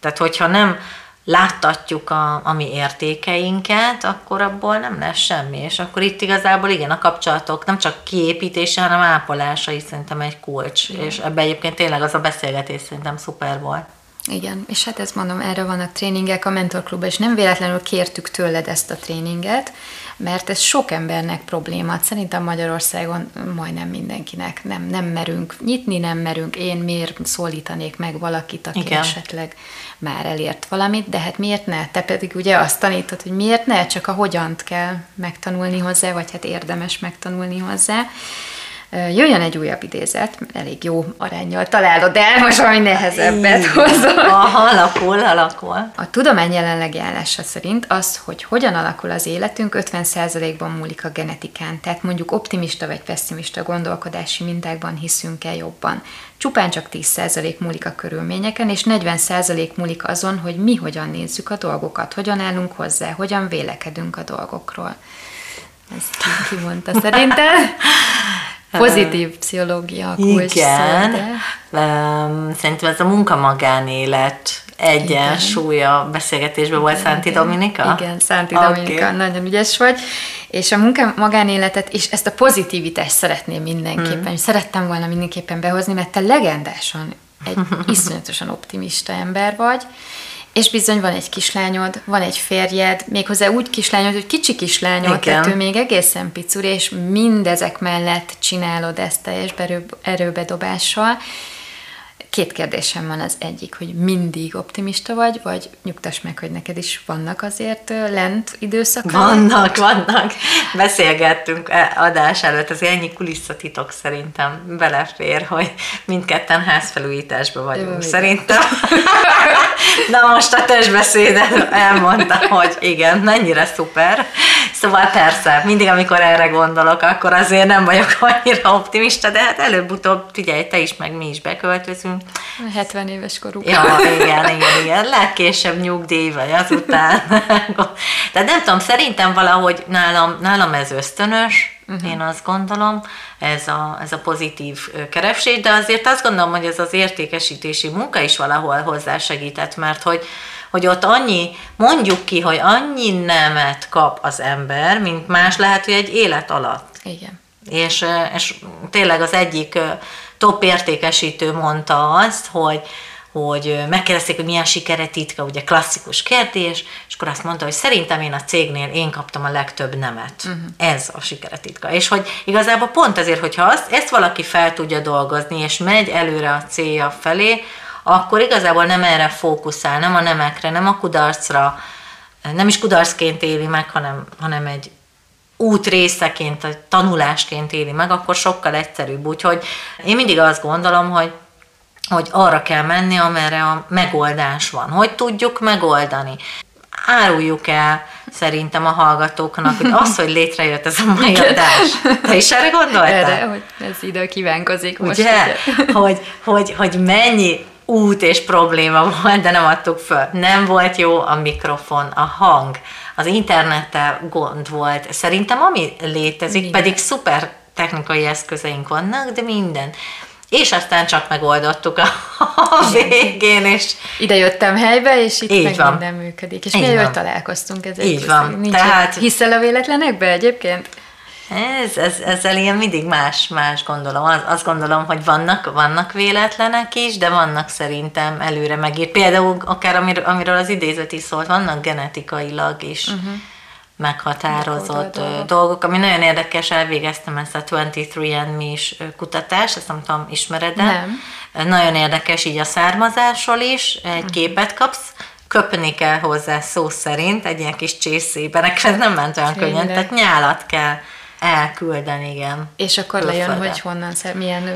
tehát hogyha nem láttatjuk a, a mi értékeinket, akkor abból nem lesz semmi. És akkor itt igazából igen, a kapcsolatok nem csak kiépítése, hanem ápolása is szerintem egy kulcs. És ebben egyébként tényleg az a beszélgetés szerintem szuper volt. Igen, és hát ezt mondom, erre vannak tréningek a mentorklubban, és nem véletlenül kértük tőled ezt a tréninget, mert ez sok embernek probléma. Szerintem Magyarországon majdnem mindenkinek nem, nem merünk nyitni, nem merünk. Én miért szólítanék meg valakit, aki Igen. esetleg már elért valamit, de hát miért ne? Te pedig ugye azt tanítod, hogy miért ne, csak a hogyant kell megtanulni hozzá, vagy hát érdemes megtanulni hozzá. Jöjjön egy újabb idézet, elég jó arányjal találod el, most valami nehezebbet hozom. Aha, alakul, alakul. A tudomány jelenlegi állása szerint az, hogy hogyan alakul az életünk, 50%-ban múlik a genetikán. Tehát mondjuk optimista vagy pessimista gondolkodási mintákban hiszünk-e jobban. Csupán csak 10% múlik a körülményeken, és 40% múlik azon, hogy mi hogyan nézzük a dolgokat, hogyan állunk hozzá, hogyan vélekedünk a dolgokról. Ez ki, ki mondta szerinted? Pozitív pszichológia kulcs Igen. szó, de... Szerintem ez a munka-magánélet egyensúlya beszélgetésben volt Szánti Dominika? Igen, Szánti Oké. Dominika, nagyon ügyes vagy. És a munka magánéletet és ezt a pozitivitást szeretném mindenképpen, mm. szerettem volna mindenképpen behozni, mert te legendásan egy iszonyatosan optimista ember vagy, és bizony van egy kislányod, van egy férjed, méghozzá úgy kislányod, hogy kicsi kislányod, Igen. tehát ő még egészen picur, és mindezek mellett csinálod ezt teljes erőbedobással. Két kérdésem van az egyik, hogy mindig optimista vagy, vagy nyugtass meg, hogy neked is vannak azért lent időszakok. Vannak, vannak. Beszélgettünk e- adás előtt, az ennyi kulisszatitok szerintem belefér, hogy mindketten házfelújításban vagyunk. Jó, szerintem. Na most a testbeszédet elmondta, hogy igen, mennyire szuper. Szóval persze, mindig amikor erre gondolok, akkor azért nem vagyok annyira optimista, de hát előbb-utóbb, figyelj, te is, meg mi is beköltözünk. 70 éves koruk. Ja, igen, igen, igen. Legkésőbb nyugdíj, vagy azután. Tehát nem tudom, szerintem valahogy nálam, nálam ez ösztönös, uh-huh. én azt gondolom, ez a, ez a pozitív keresés, de azért azt gondolom, hogy ez az értékesítési munka is valahol hozzásegített, mert hogy hogy ott annyi, mondjuk ki, hogy annyi nemet kap az ember, mint más lehet, hogy egy élet alatt. Igen. És, és tényleg az egyik top értékesítő mondta azt, hogy, hogy megkérdezték, hogy milyen sikere titka, ugye klasszikus kérdés, és akkor azt mondta, hogy szerintem én a cégnél én kaptam a legtöbb nemet. Uh-huh. Ez a sikere titka. És hogy igazából pont ezért, hogyha azt, ezt valaki fel tudja dolgozni, és megy előre a célja felé, akkor igazából nem erre fókuszál, nem a nemekre, nem a kudarcra, nem is kudarcként éli meg, hanem, hanem egy út részeként, tanulásként éli meg, akkor sokkal egyszerűbb. Úgyhogy én mindig azt gondolom, hogy hogy arra kell menni, amerre a megoldás van. Hogy tudjuk megoldani? Áruljuk el szerintem a hallgatóknak, hogy az, hogy létrejött ez a mai adás. Te is erre gondoltál? Erre, hogy ez ide kívánkozik most. Ugye? hogy, hogy, hogy mennyi út és probléma volt, de nem adtuk föl. Nem volt jó a mikrofon, a hang, az internettel gond volt. Szerintem ami létezik, minden. pedig szuper technikai eszközeink vannak, de minden. És aztán csak megoldottuk a, a végén, és... Ide jöttem helybe, és itt Így meg van. minden működik. És mi találkoztunk ezért. Így van. Nincs Tehát... Hiszel a véletlenekbe egyébként? Ez, ez, ezzel ilyen mindig más, más gondolom. Az, azt gondolom, hogy vannak, vannak véletlenek is, de vannak szerintem előre megírt. Például akár amir, amiről az idézet is szólt, vannak genetikailag is uh-huh. meghatározott dolgok. dolgok, ami nagyon érdekes, elvégeztem ezt a 23andMe is kutatást, ezt nem tudom, ismered? Nem. Nagyon érdekes így a származásról is, egy uh-huh. képet kapsz, köpni kell hozzá szó szerint, egy ilyen kis csészében, ez nem ment olyan könnyen, tehát nyálat kell elküldeni, igen. És akkor külföldre. lejön, hogy honnan, milyen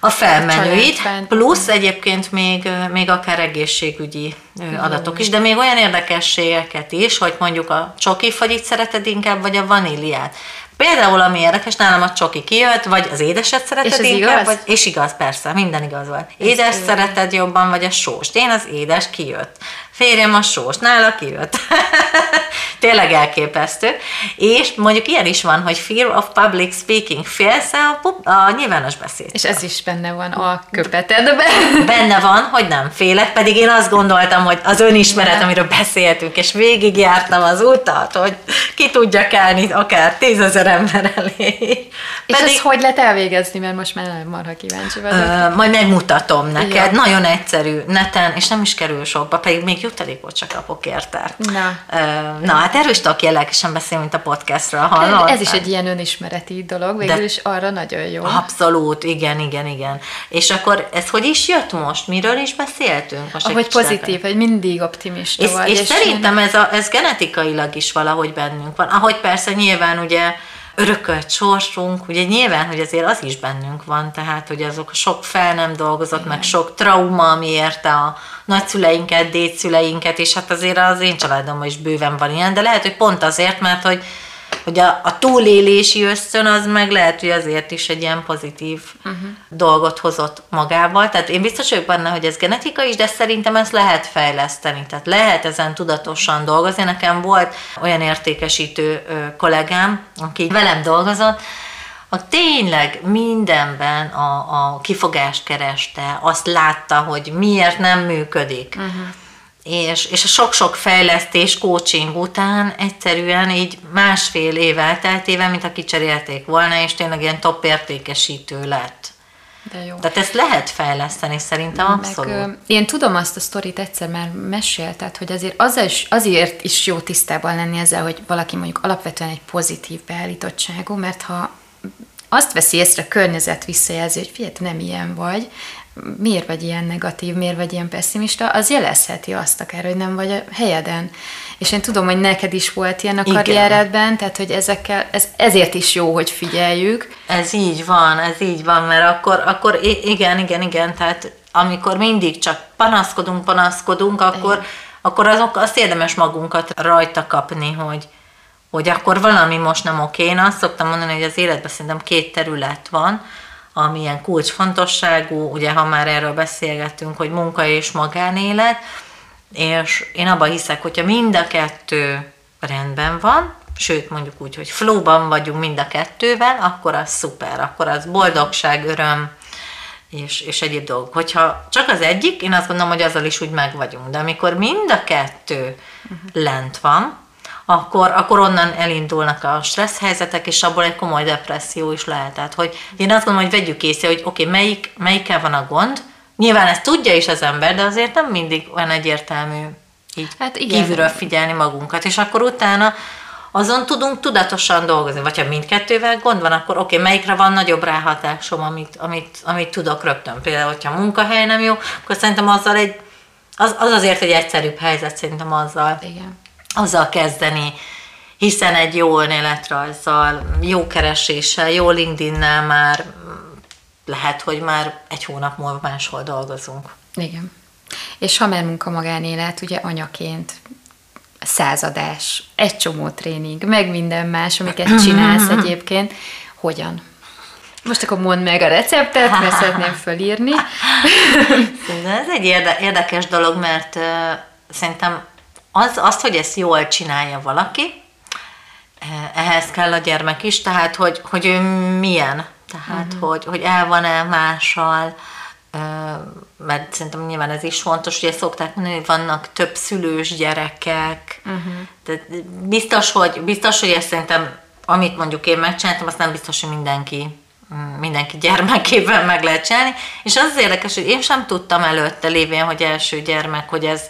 a felmenőit, plusz egyébként még, még akár egészségügyi adatok is, de még olyan érdekességeket is, hogy mondjuk a csoki fagyit szereted inkább, vagy a vaníliát. Például, ami érdekes, nálam a csoki kijött, vagy az édeset szereted és inkább, igaz? vagy, és igaz, persze, minden igaz volt. Édes szereted jobban, vagy a sóst. Én az édes kijött férjem a sós, nála kijött. Tényleg elképesztő. És mondjuk ilyen is van, hogy fear of public speaking, félsz a, a nyilvános beszéd. És ez is benne van a köpetedben. Benne van, hogy nem félek, pedig én azt gondoltam, hogy az önismeret, ja. amiről beszéltünk, és végigjártam az utat, hogy ki tudja kelni akár tízezer ember elé. És pedig, ezt hogy lehet elvégezni, mert most már nem marha kíváncsi vagyok. Uh, majd megmutatom neked, ja. nagyon egyszerű, neten, és nem is kerül sokba, pedig még jutalékot csak kapok érte. Na. Na, hát erről is tudok jellegesen beszélni, mint a podcastről, hallod? Ez is egy ilyen önismereti dolog, végül De is arra nagyon jó. Abszolút, igen, igen, igen. És akkor ez hogy is jött most? Miről is beszéltünk? Most Ahogy pozitív, hogy mindig optimista és, vagy. És, és szerintem ez, a, ez genetikailag is valahogy bennünk van. Ahogy persze nyilván ugye örökölt sorsunk, ugye nyilván, hogy azért az is bennünk van, tehát hogy azok sok fel nem dolgozott, Igen. meg sok trauma, ami érte a nagyszüleinket, dédszüleinket, és hát azért az én családomban is bőven van ilyen, de lehet, hogy pont azért, mert hogy hogy a, a túlélési ösztön az meg lehet, hogy azért is egy ilyen pozitív uh-huh. dolgot hozott magával. Tehát én biztos vagyok benne, hogy ez genetika is, de szerintem ezt lehet fejleszteni. Tehát lehet ezen tudatosan dolgozni. Nekem volt olyan értékesítő kollégám, aki velem dolgozott, a tényleg mindenben a, a kifogást kereste, azt látta, hogy miért nem működik. Uh-huh és, és a sok-sok fejlesztés, coaching után egyszerűen így másfél év elteltével, mint ha kicserélték volna, és tényleg ilyen top értékesítő lett. De jó. Tehát ezt lehet fejleszteni szerintem abszolút. Meg, én tudom azt a sztorit egyszer már mesélted, hogy azért az is, azért is jó tisztában lenni ezzel, hogy valaki mondjuk alapvetően egy pozitív beállítottságú, mert ha azt veszi észre a környezet visszajelzi, hogy figyelj, nem ilyen vagy, miért vagy ilyen negatív, miért vagy ilyen pessimista, az jelezheti azt akár, hogy nem vagy a helyeden. És én tudom, hogy neked is volt ilyen a igen. karrieredben, tehát hogy ezekkel, ez, ezért is jó, hogy figyeljük. Ez így van, ez így van, mert akkor, akkor igen, igen, igen, tehát amikor mindig csak panaszkodunk, panaszkodunk, akkor, akkor azok, azt érdemes magunkat rajta kapni, hogy hogy akkor valami most nem oké. Én azt szoktam mondani, hogy az életben szerintem két terület van, ami ilyen kulcsfontosságú, ugye ha már erről beszélgetünk, hogy munka és magánélet, és én abban hiszek, hogyha mind a kettő rendben van, sőt mondjuk úgy, hogy flóban vagyunk mind a kettővel, akkor az szuper, akkor az boldogság, öröm, és, és egyéb dolgok. Hogyha csak az egyik, én azt gondolom, hogy azzal is úgy meg vagyunk. De amikor mind a kettő uh-huh. lent van, akkor, akkor onnan elindulnak a stressz helyzetek, és abból egy komoly depresszió is lehet. Tehát, hogy én azt gondolom, hogy vegyük észre, hogy oké, okay, melyik, melyikkel van a gond. Nyilván ezt tudja is az ember, de azért nem mindig olyan egyértelmű így hát igen. kívülről figyelni magunkat. És akkor utána azon tudunk tudatosan dolgozni. Vagy ha mindkettővel gond van, akkor oké, okay, melyikre van nagyobb ráhatásom, amit, amit, amit tudok rögtön. Például, hogyha a munkahely nem jó, akkor szerintem azzal egy, az, az azért egy egyszerűbb helyzet szerintem azzal. Igen azzal kezdeni, hiszen egy jó önéletrajzzal, jó kereséssel, jó LinkedIn-nel már lehet, hogy már egy hónap múlva máshol dolgozunk. Igen. És ha már munka magánélet, ugye anyaként századás, egy csomó tréning, meg minden más, amiket csinálsz egyébként, hogyan? Most akkor mondd meg a receptet, mert szeretném fölírni. Ez egy érdekes dolog, mert szerintem az, azt, hogy ezt jól csinálja valaki, eh, ehhez kell a gyermek is, tehát hogy, hogy ő milyen, tehát uh-huh. hogy, hogy el van-e mással, eh, mert szerintem nyilván ez is fontos, ugye szokták mondani, hogy vannak több szülős gyerekek, uh-huh. tehát biztos, hogy, biztos, hogy ezt szerintem, amit mondjuk én megcsináltam, azt nem biztos, hogy mindenki mindenki gyermekében meg lehet csinálni, és az, az érdekes, hogy én sem tudtam előtte lévén, hogy első gyermek, hogy ez,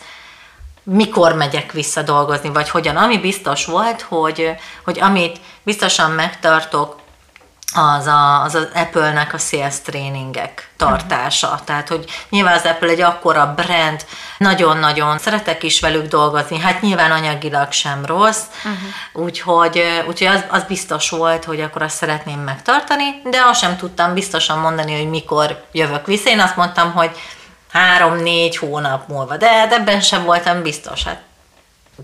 mikor megyek vissza dolgozni, vagy hogyan. Ami biztos volt, hogy, hogy amit biztosan megtartok, az, a, az az Apple-nek a sales tréningek tartása. Uh-huh. Tehát, hogy nyilván az Apple egy akkora brand, nagyon-nagyon szeretek is velük dolgozni, hát nyilván anyagilag sem rossz, uh-huh. úgyhogy, úgyhogy az, az biztos volt, hogy akkor azt szeretném megtartani, de azt sem tudtam biztosan mondani, hogy mikor jövök vissza. Én azt mondtam, hogy három-négy hónap múlva. De hát ebben sem voltam biztos, hát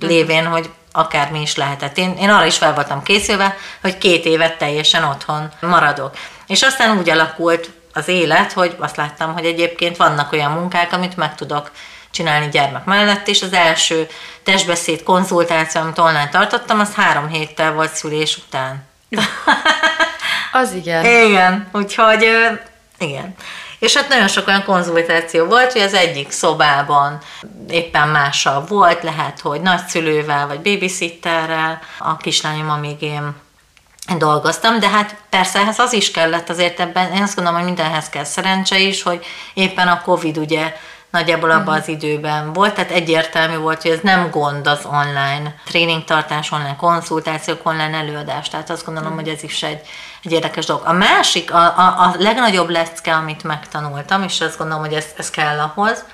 lévén, hogy akármi is lehetett. Én, én arra is fel voltam készülve, hogy két évet teljesen otthon maradok. És aztán úgy alakult az élet, hogy azt láttam, hogy egyébként vannak olyan munkák, amit meg tudok csinálni gyermek mellett, és az első testbeszéd konzultáció, amit online tartottam, az három héttel volt szülés után. Az igen. Igen, úgyhogy igen. És hát nagyon sok olyan konzultáció volt, hogy az egyik szobában éppen mással volt, lehet, hogy nagyszülővel vagy babysitterrel, a kislányom, amíg én dolgoztam, de hát persze ehhez az is kellett azért ebben, én azt gondolom, hogy mindenhez kell szerencse is, hogy éppen a Covid ugye nagyjából abban mhm. az időben volt, tehát egyértelmű volt, hogy ez nem gond az online tréningtartás, online konzultációk, online előadás, tehát azt gondolom, mhm. hogy ez is egy, egy érdekes dolog. A másik, a, a, a legnagyobb lecke, amit megtanultam, és azt gondolom, hogy ez, ez kell ahhoz,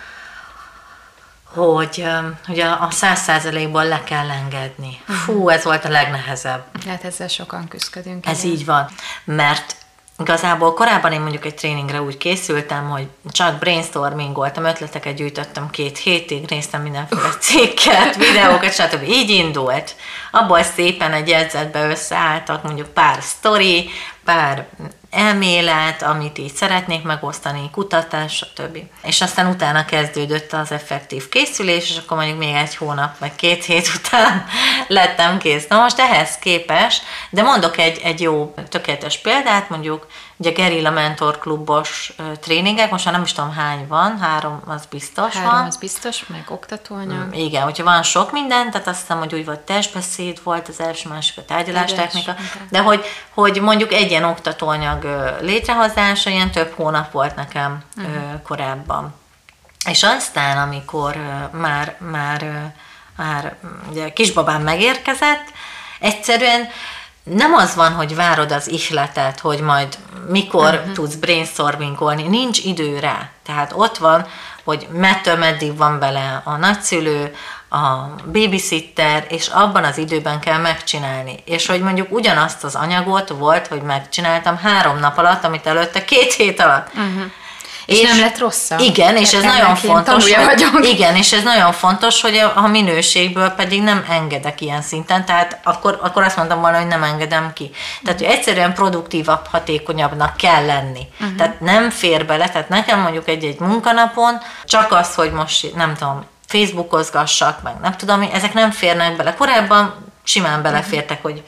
hogy, hogy a száz százalékból le kell engedni. Fú, mhm. ez volt a legnehezebb. Hát ezzel sokan küzdködünk. Ez így van, mert Igazából korábban én mondjuk egy tréningre úgy készültem, hogy csak brainstormingoltam, ötleteket gyűjtöttem két hétig, néztem mindenféle cikket, videókat, stb. Így indult. Abból szépen egy jegyzetbe összeálltak mondjuk pár sztori, pár elmélet, amit így szeretnék megosztani, kutatás, stb. És aztán utána kezdődött az effektív készülés, és akkor mondjuk még egy hónap, vagy két hét után lettem kész. Na most ehhez képes, de mondok egy, egy jó, tökéletes példát, mondjuk Ugye Gerilla Mentor klubos tréningek, most már nem is tudom hány van, három az biztos három van. az biztos, meg oktatóanyag. Mm, igen, hogyha van sok minden, tehát azt hiszem, hogy úgy volt testbeszéd, volt az első, másik a tárgyalástechnika, de hogy, hogy mondjuk egy ilyen oktatóanyag létrehozása ilyen több hónap volt nekem uh-huh. korábban. És aztán, amikor már, már, már ugye kisbabám megérkezett, egyszerűen nem az van, hogy várod az ihletet, hogy majd mikor uh-huh. tudsz brainstormingolni, nincs idő rá. Tehát ott van, hogy mettől meddig van bele a nagyszülő, a babysitter, és abban az időben kell megcsinálni. És hogy mondjuk ugyanazt az anyagot volt, hogy megcsináltam három nap alatt, amit előtte két hét alatt. Uh-huh. És, nem lett rosszabb. Igen, és ez nagyon fontos. Hogy, igen, és ez nagyon fontos, hogy a, a minőségből pedig nem engedek ilyen szinten, tehát akkor, akkor azt mondtam volna, hogy nem engedem ki. Tehát, hogy egyszerűen produktívabb, hatékonyabbnak kell lenni. Uh-huh. Tehát nem fér bele, tehát nekem mondjuk egy-egy munkanapon csak az, hogy most nem tudom, Facebookozgassak, meg nem tudom, ezek nem férnek bele. Korábban simán belefértek, hogy,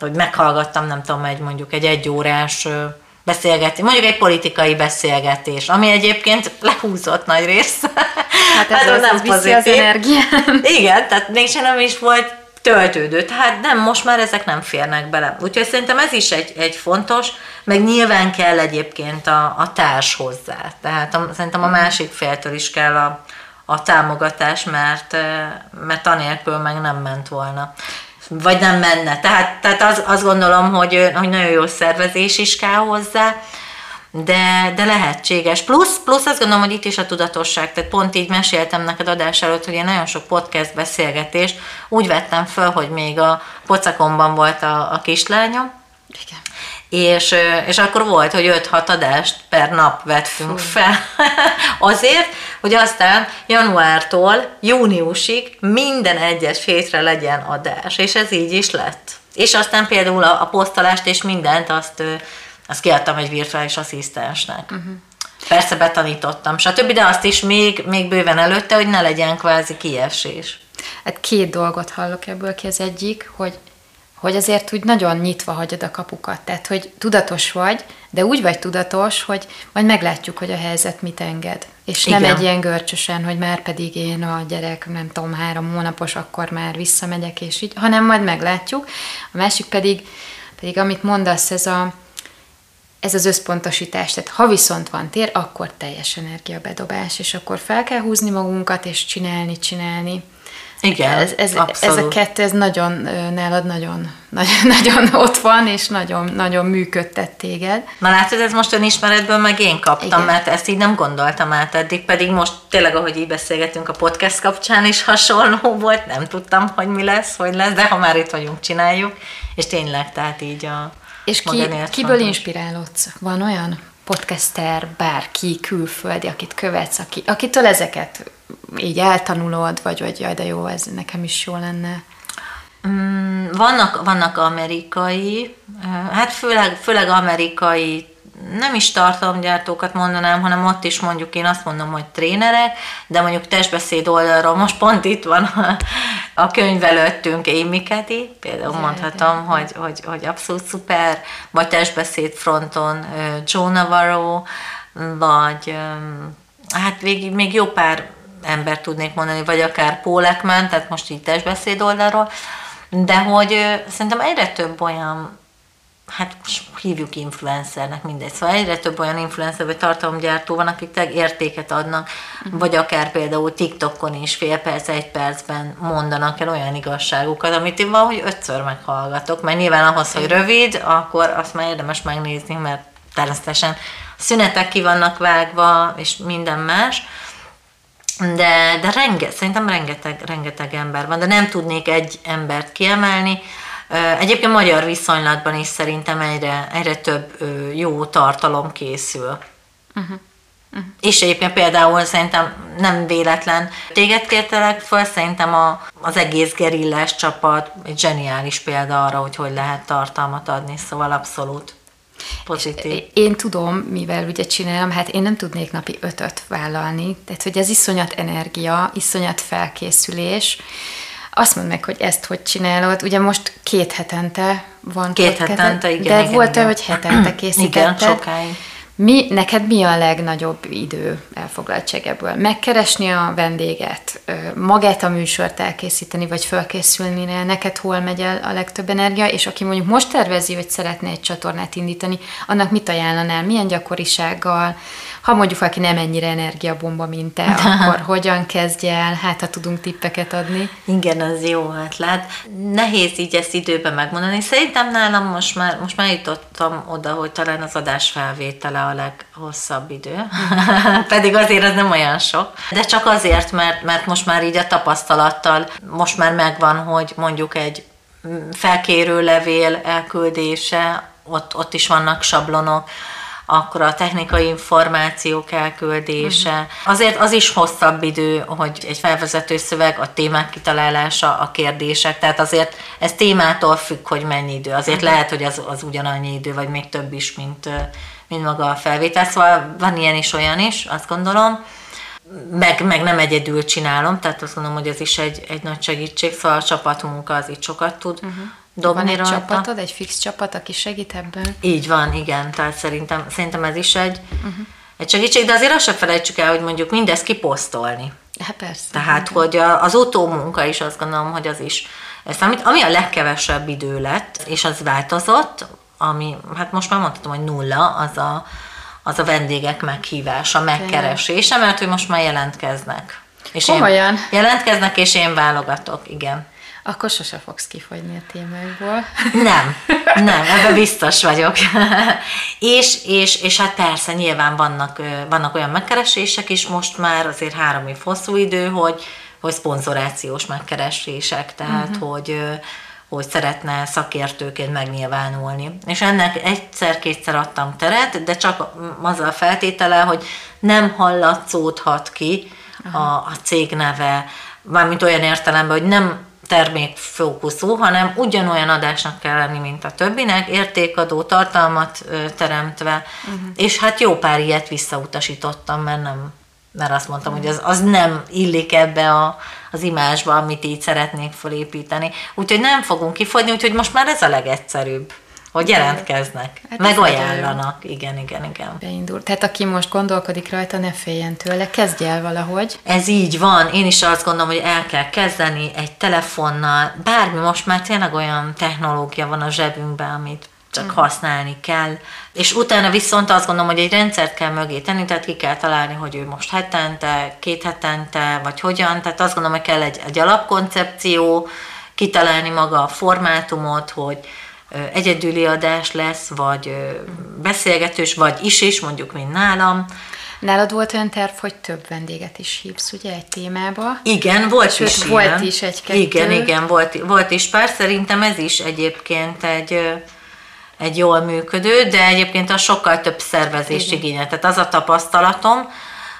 hogy meghallgattam, nem tudom, egy mondjuk egy egyórás beszélgetés, mondjuk egy politikai beszélgetés, ami egyébként lehúzott nagy rész. Hát ez, az, nem az pozitív. az energiát. Igen, tehát mégsem nem is volt töltődő. Tehát nem, most már ezek nem férnek bele. Úgyhogy szerintem ez is egy, egy fontos, meg nyilván kell egyébként a, a társ hozzá. Tehát a, szerintem a másik féltől is kell a, a támogatás, mert, mert anélkül meg nem ment volna. Vagy nem menne. Tehát, tehát az, azt gondolom, hogy, hogy nagyon jó szervezés is kell hozzá, de, de lehetséges. Plusz, plusz azt gondolom, hogy itt is a tudatosság, tehát pont így meséltem neked adás előtt, hogy én nagyon sok podcast beszélgetést úgy vettem föl, hogy még a pocakomban volt a, a kislányom, Igen és, és akkor volt, hogy 5-6 adást per nap vettünk fel. Azért, hogy aztán januártól júniusig minden egyes hétre legyen adás, és ez így is lett. És aztán például a, a posztolást és mindent azt, azt kiadtam egy virtuális asszisztensnek. Uh-huh. Persze betanítottam, stb., de azt is még, még bőven előtte, hogy ne legyen kvázi kiesés. Hát két dolgot hallok ebből ki. Az egyik, hogy hogy azért úgy nagyon nyitva hagyod a kapukat, tehát hogy tudatos vagy, de úgy vagy tudatos, hogy majd meglátjuk, hogy a helyzet mit enged. És Igen. nem egy ilyen görcsösen, hogy már pedig én a gyerek, nem tudom, három hónapos, akkor már visszamegyek, és így, hanem majd meglátjuk. A másik pedig, pedig amit mondasz, ez a, ez az összpontosítás, tehát ha viszont van tér, akkor teljes energiabedobás, és akkor fel kell húzni magunkat, és csinálni, csinálni. Igen, ez, ez, ez a kettő, ez nagyon, nálad nagyon, nagyon, nagyon ott van, és nagyon, nagyon működtet téged. Na látod, ez most önismeretből meg én kaptam, Igen. mert ezt így nem gondoltam át eddig, pedig most tényleg, ahogy így beszélgetünk a podcast kapcsán is hasonló volt, nem tudtam, hogy mi lesz, hogy lesz, de ha már itt vagyunk, csináljuk, és tényleg, tehát így a És ki, kiből inspirálódsz? Van olyan? podcaster, bárki, külföldi, akit követsz, aki, akitől ezeket így eltanulod, vagy hogy jaj, de jó, ez nekem is jó lenne? Mm, vannak, vannak amerikai, hát főleg, főleg amerikai nem is tartalomgyártókat mondanám, hanem ott is mondjuk én azt mondom, hogy trénerek, de mondjuk testbeszéd oldalról, most pont itt van a, a könyv előttünk Amy Caddy, például mondhatom, hogy, hogy, hogy abszolút szuper, vagy testbeszéd fronton Joe Navarro, vagy hát végig még jó pár ember tudnék mondani, vagy akár Paul Ekman, tehát most így testbeszéd oldalról, de hogy szerintem egyre több olyan hát hívjuk influencernek, mindegy. Szóval egyre több olyan influencer vagy tartalomgyártó van, akik értéket adnak, uh-huh. vagy akár például TikTokon is fél perc, egy percben mondanak el olyan igazságokat, amit én valahogy ötször meghallgatok, mert nyilván ahhoz, hogy rövid, akkor azt már érdemes megnézni, mert természetesen szünetek ki vannak vágva, és minden más, de, de renge, szerintem rengeteg, rengeteg ember van, de nem tudnék egy embert kiemelni, Egyébként magyar viszonylatban is szerintem egyre, egyre több jó tartalom készül. Uh-huh. Uh-huh. És egyébként például szerintem nem véletlen téged kértelek föl, szerintem a, az egész gerillás csapat egy zseniális példa arra, hogy hogy lehet tartalmat adni, szóval abszolút pozitív. Én tudom, mivel ugye csinálom, hát én nem tudnék napi ötöt vállalni, tehát hogy ez iszonyat energia, iszonyat felkészülés, azt mondd meg, hogy ezt hogy csinálod. Ugye most két hetente van Két podcast, hetente, igen. De igen, volt olyan, hogy hetente készítetted. Igen, sokáig. Mi, neked mi a legnagyobb idő elfoglaltság ebből? Megkeresni a vendéget, magát a műsort elkészíteni, vagy felkészülni rá, neked hol megy el a legtöbb energia, és aki mondjuk most tervezi, hogy szeretne egy csatornát indítani, annak mit ajánlanál, milyen gyakorisággal, ha mondjuk valaki nem ennyire energiabomba, mint te, akkor hogyan kezdje el? Hát, ha tudunk tippeket adni. Igen, az jó ötlet. Nehéz így ezt időben megmondani. Szerintem nálam most már, most már jutottam oda, hogy talán az adás felvétele a leghosszabb idő. Pedig azért ez nem olyan sok. De csak azért, mert, mert most már így a tapasztalattal most már megvan, hogy mondjuk egy felkérő levél elküldése, ott, ott is vannak sablonok, akkor a technikai információk elküldése. Uh-huh. Azért az is hosszabb idő, hogy egy felvezető szöveg, a témák kitalálása, a kérdések, tehát azért ez témától függ, hogy mennyi idő. Azért uh-huh. lehet, hogy az, az ugyanannyi idő, vagy még több is, mint, mint maga a felvétel. Szóval van ilyen is, olyan is, azt gondolom meg, meg nem egyedül csinálom, tehát azt gondolom, hogy ez is egy, egy nagy segítség, szóval a csapatmunka az itt sokat tud uh-huh. dobni Van egy rajta. csapatod, egy fix csapat, aki segít ebben? Így van, igen, tehát szerintem, szerintem ez is egy, uh-huh. egy segítség, de azért azt sem felejtsük el, hogy mondjuk mindezt kiposztolni. Hát persze. Tehát, igen. hogy az utómunka is azt gondolom, hogy az is számít. Ami a legkevesebb idő lett, és az változott, ami, hát most már mondhatom, hogy nulla, az a, az a vendégek meghívása, megkeresése, mert hogy most már jelentkeznek. És Komolyan? Én jelentkeznek, és én válogatok, igen. Akkor sose fogsz kifogyni a témákból. Nem, nem, ebben biztos vagyok. és, és, és hát persze, nyilván vannak, vannak olyan megkeresések is, most már azért három év hosszú idő, hogy, hogy szponzorációs megkeresések, tehát uh-huh. hogy hogy szeretne szakértőként megnyilvánulni. És ennek egyszer-kétszer adtam teret, de csak azzal a feltétele, hogy nem hallatszódhat ki a, a cég neve, mármint olyan értelemben, hogy nem termékfókuszú, hanem ugyanolyan adásnak kell lenni, mint a többinek, értékadó, tartalmat teremtve, uh-huh. és hát jó pár ilyet visszautasítottam, mert nem mert azt mondtam, hogy az, az nem illik ebbe a, az imásba, amit így szeretnék felépíteni. Úgyhogy nem fogunk kifogyni, úgyhogy most már ez a legegyszerűbb hogy jelentkeznek, hát megajánlanak. Igen, igen, igen. Beindul. Tehát aki most gondolkodik rajta, ne féljen tőle, kezdj el valahogy. Ez így van. Én is azt gondolom, hogy el kell kezdeni egy telefonnal. Bármi, most már tényleg olyan technológia van a zsebünkben, amit csak uh-huh. használni kell. És utána viszont azt gondolom, hogy egy rendszert kell mögé tenni, tehát ki kell találni, hogy ő most hetente, két hetente, vagy hogyan. Tehát azt gondolom, hogy kell egy, egy alapkoncepció, kitalálni maga a formátumot, hogy egyedüli adás lesz, vagy beszélgetős, vagy is is, mondjuk, mint nálam. Nálad volt olyan terv, hogy több vendéget is hívsz, ugye, egy témába? Igen, volt Sőt, is volt ilyen. is egy-kettő. Igen, igen, volt, volt is pár. Szerintem ez is egyébként egy egy jól működő, de egyébként az sokkal több szervezést igényel. Tehát az a tapasztalatom,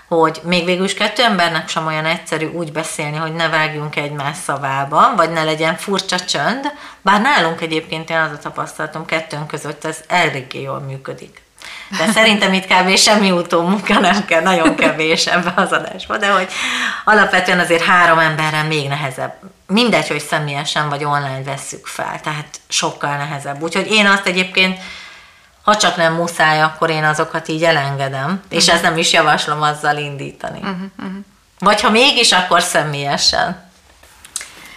hogy még végül is kettő embernek sem olyan egyszerű úgy beszélni, hogy ne vágjunk egymás szavába, vagy ne legyen furcsa csönd, bár nálunk egyébként én az a tapasztalatom kettőnk között ez eléggé jól működik. De szerintem itt kb. semmi utómunka nem kell, nagyon kevés ebbe az adásba, de hogy alapvetően azért három emberrel még nehezebb. Mindegy, hogy személyesen vagy online vesszük fel, tehát sokkal nehezebb. Úgyhogy én azt egyébként ha csak nem muszáj, akkor én azokat így elengedem, uh-huh. és ezt nem is javaslom azzal indítani. Uh-huh, uh-huh. Vagy ha mégis, akkor személyesen.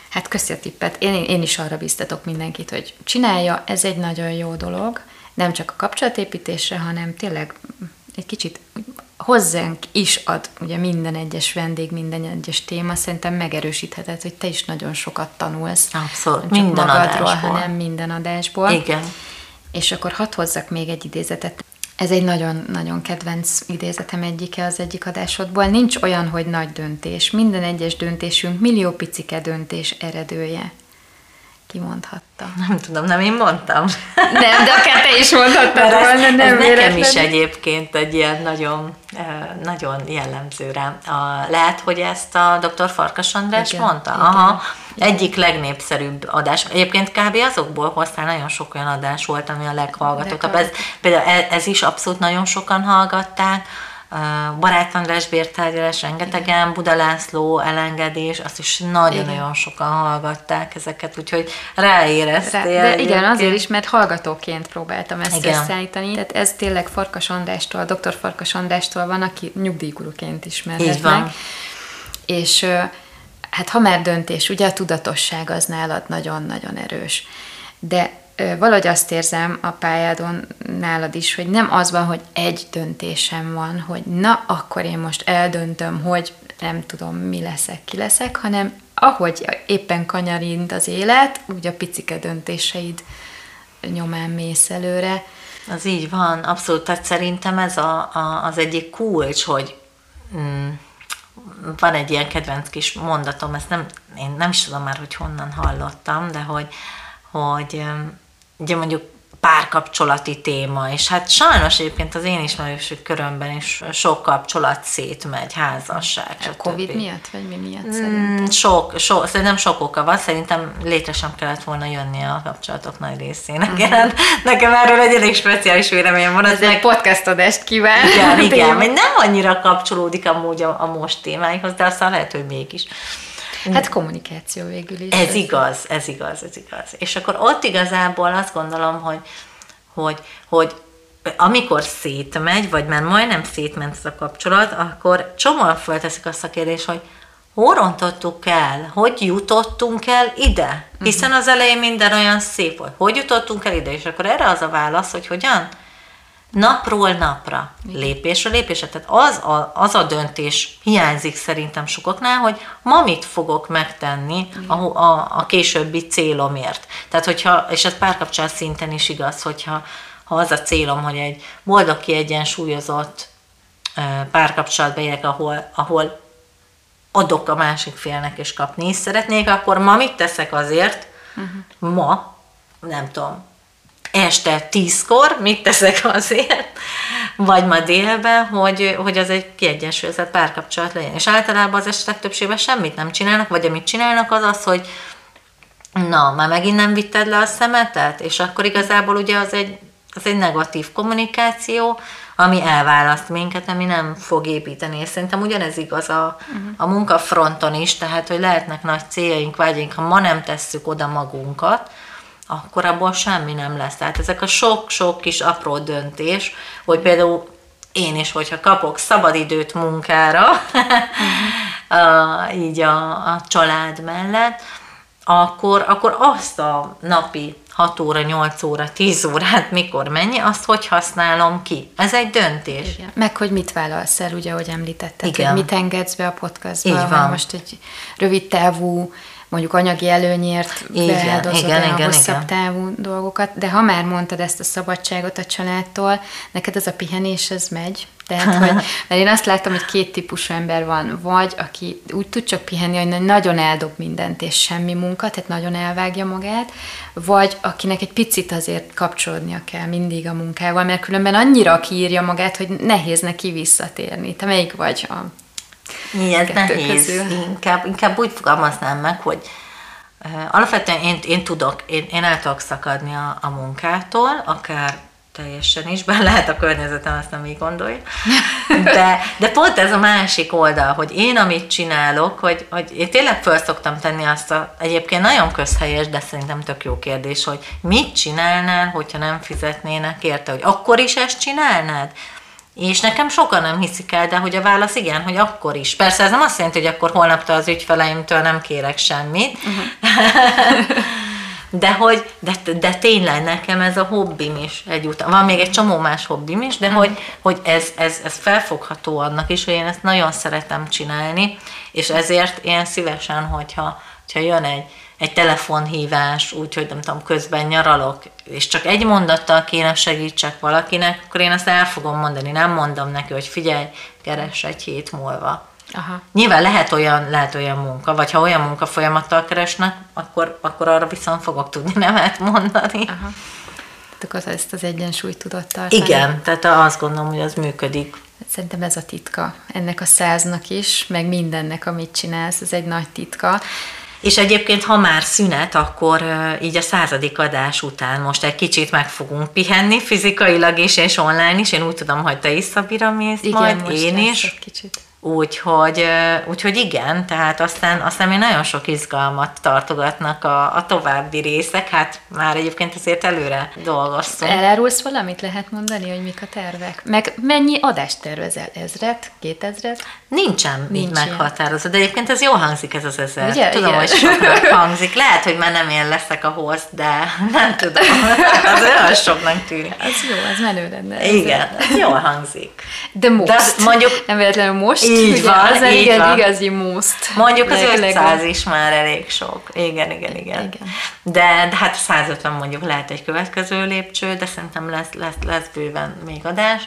Hát köszi a tippet. Én, én is arra biztatok mindenkit, hogy csinálja, ez egy nagyon jó dolog, nem csak a kapcsolatépítésre, hanem tényleg egy kicsit hozzánk is ad ugye minden egyes vendég, minden egyes téma, szerintem megerősítheted, hogy te is nagyon sokat tanulsz. Abszolút, nem minden magadról, adásból. hanem minden adásból. Igen. És akkor hadd hozzak még egy idézetet. Ez egy nagyon-nagyon kedvenc idézetem egyike az egyik adásodból. Nincs olyan, hogy nagy döntés. Minden egyes döntésünk millió picike döntés eredője kimondhatta. Nem tudom, nem én mondtam. Nem, de akár te is mondhattad volna, nem ez nekem is egyébként egy ilyen nagyon, nagyon jellemző rám. A, lehet, hogy ezt a dr. Farkas András igen, mondta? Igen, Aha. Egyik legnépszerűbb adás. Egyébként kb. azokból hoztál nagyon sok olyan adás volt, ami a leghallgatóbb. Ez, például ez, ez is abszolút nagyon sokan hallgatták Barát András bértárgyalás, rengetegen, Buda László elengedés, azt is nagyon-nagyon sokan hallgatták ezeket, úgyhogy ráéreztél. Rá, de igen, azért is, mert hallgatóként próbáltam ezt igen. összeállítani. Tehát ez tényleg Farkas Andrástól, dr. Farkas Andrástól van, aki nyugdíjguruként ismerhet meg. És hát ha már döntés, ugye a tudatosság az nálad nagyon-nagyon erős. De valahogy azt érzem a pályádon nálad is, hogy nem az van, hogy egy döntésem van, hogy na, akkor én most eldöntöm, hogy nem tudom, mi leszek, ki leszek, hanem ahogy éppen kanyarind az élet, úgy a picike döntéseid nyomán mész előre. Az így van, abszolút. Tehát szerintem ez a, a, az egyik kulcs, hogy mm, van egy ilyen kedvenc kis mondatom, ezt nem, én nem is tudom már, hogy honnan hallottam, de hogy, hogy ugye mondjuk párkapcsolati téma, és hát sajnos egyébként az én ismerősök körömben is sok kapcsolat szétmegy, házasság, A Covid miatt, vagy mi miatt Mm, szerinted? sok, sok, szerintem sok oka van, szerintem létre sem kellett volna jönni a kapcsolatok nagy részének. Uh-huh. Nekem erről egy elég speciális véleményem van. Ez az egy meg- podcast adást kíván. igen, igen, mert nem annyira kapcsolódik amúgy a, a most témáihoz, de aztán lehet, hogy mégis. Hát kommunikáció végül is. Ez igaz, ez igaz, ez igaz. És akkor ott igazából azt gondolom, hogy, hogy, hogy amikor szétmegy, vagy már majdnem szétment ez a kapcsolat, akkor csomóan fölteszik azt a kérdést, hogy hol rontottuk el, hogy jutottunk el ide? Hiszen az elején minden olyan szép volt. Hogy jutottunk el ide? És akkor erre az a válasz, hogy hogyan? Napról napra, lépésről lépésre. Tehát az a, az a döntés hiányzik szerintem sokaknál, hogy ma mit fogok megtenni a, a, a későbbi célomért. Tehát hogyha, és ez párkapcsolat szinten is igaz, hogyha ha az a célom, hogy egy boldog, kiegyensúlyozott párkapcsolatba élek, ahol, ahol adok a másik félnek és kapni is szeretnék, akkor ma mit teszek azért, uh-huh. ma, nem tudom, este tízkor, mit teszek azért, vagy ma délben, hogy, hogy az egy kiegyensúlyozott párkapcsolat legyen. És általában az esetek többségben semmit nem csinálnak, vagy amit csinálnak az az, hogy na, már megint nem vitted le a szemetet, és akkor igazából ugye az egy, az egy negatív kommunikáció, ami elválaszt minket, ami nem fog építeni. És szerintem ugyanez igaz a, a munkafronton is, tehát, hogy lehetnek nagy céljaink, vágyaink, ha ma nem tesszük oda magunkat, akkor abból semmi nem lesz. Tehát ezek a sok-sok kis apró döntés, hogy például én is, hogyha kapok szabadidőt munkára, a, így a, a család mellett, akkor, akkor azt a napi 6 óra, 8 óra, 10 órát, mikor mennyi, azt hogy használom ki. Ez egy döntés. Igen. Meg hogy mit vállalsz el, ugye, ahogy említetted, Igen. hogy mit engedsz be a podcastba, Így van. most egy rövid távú, mondjuk anyagi előnyért beáldozod igen, el a igen, hosszabb igen. távú dolgokat, de ha már mondtad ezt a szabadságot a családtól, neked ez a pihenés, ez megy? Tehát, hogy, mert én azt látom, hogy két típusú ember van, vagy aki úgy tud csak pihenni, hogy nagyon eldob mindent, és semmi munka, tehát nagyon elvágja magát, vagy akinek egy picit azért kapcsolódnia kell mindig a munkával, mert különben annyira kiírja magát, hogy nehéz neki visszatérni. Te melyik vagy a Mi ez nehéz. közül. Inkább, inkább úgy fogalmaznám meg, hogy uh, alapvetően én, én tudok, én, én el tudok szakadni a, a munkától, akár teljesen is, bár lehet a környezetem azt nem így gondolja. De, de pont ez a másik oldal, hogy én amit csinálok, hogy, hogy én tényleg föl szoktam tenni azt a, egyébként nagyon közhelyes, de szerintem tök jó kérdés, hogy mit csinálnál, hogyha nem fizetnének érte, hogy akkor is ezt csinálnád? És nekem sokan nem hiszik el, de hogy a válasz igen, hogy akkor is. Persze ez nem azt jelenti, hogy akkor holnaptól az ügyfeleimtől nem kérek semmit, uh-huh. de hogy, de, de tényleg nekem ez a hobbim is egyúttal. Van még egy csomó más hobbim is, de hogy, hogy ez, ez, ez felfogható annak is, hogy én ezt nagyon szeretem csinálni, és ezért én szívesen, hogyha, hogyha jön egy, egy telefonhívás, úgyhogy nem tudom, közben nyaralok, és csak egy mondattal kéne segítsek valakinek, akkor én azt el fogom mondani, nem mondom neki, hogy figyelj, keress egy hét múlva. Aha. Nyilván lehet olyan, lehet olyan munka, vagy ha olyan munka folyamattal keresnek, akkor, akkor arra viszont fogok tudni nemet mondani. Aha. Tehát akkor ezt az egyensúlyt tudod tartani. Igen, tehát azt gondolom, hogy az működik. Szerintem ez a titka ennek a száznak is, meg mindennek, amit csinálsz, ez egy nagy titka. És egyébként, ha már szünet, akkor így a századik adás után most egy kicsit meg fogunk pihenni, fizikailag is és online is. Én úgy tudom, hogy te is Szabira mész Igen, majd, én is. egy kicsit. Úgyhogy, úgyhogy igen, tehát aztán, aztán még nagyon sok izgalmat tartogatnak a, a további részek, hát már egyébként azért előre dolgoztunk. Elárulsz valamit, lehet mondani, hogy mik a tervek? Meg mennyi adást tervezel? Ezret? Kétezret? Nincsen Nincs így meghatározva, de egyébként ez jól hangzik ez az ezer. Ugye? Tudom, Igen. hogy soknak hangzik. Lehet, hogy már nem én leszek a host, de nem tudom. az olyan soknak tűnik. Az jó, az menő lenne. Igen, ez jól hangzik. De most. De azt mondjuk- Nem véletlenül most. Így ugye, van, már így igen, van. igazi most. Mondjuk az Leg- 500 is már elég sok. Igen, igen, igen. Igen. De, de hát 150 mondjuk lehet egy következő lépcső, de szerintem lesz, lesz, lesz bőven még adás.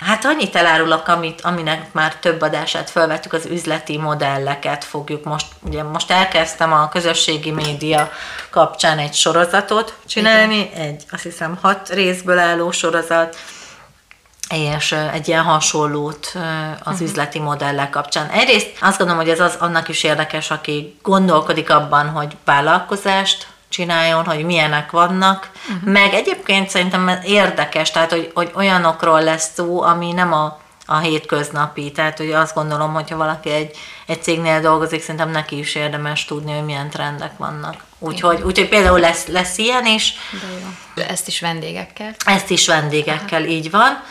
Hát annyit elárulok, amit, aminek már több adását felvettük, az üzleti modelleket fogjuk most, ugye most elkezdtem a közösségi média kapcsán egy sorozatot csinálni, Igen. egy azt hiszem hat részből álló sorozat, és egy ilyen hasonlót az uh-huh. üzleti modellek kapcsán. Egyrészt azt gondolom, hogy ez az annak is érdekes, aki gondolkodik abban, hogy vállalkozást csináljon, hogy milyenek vannak, uh-huh. meg egyébként szerintem érdekes, tehát hogy, hogy olyanokról lesz szó, ami nem a, a hétköznapi, tehát hogy azt gondolom, hogyha valaki egy, egy cégnél dolgozik, szerintem neki is érdemes tudni, hogy milyen trendek vannak. Úgyhogy, úgyhogy például lesz, lesz ilyen is. De jó. Ezt is vendégekkel. Ezt is vendégekkel, Aha. így van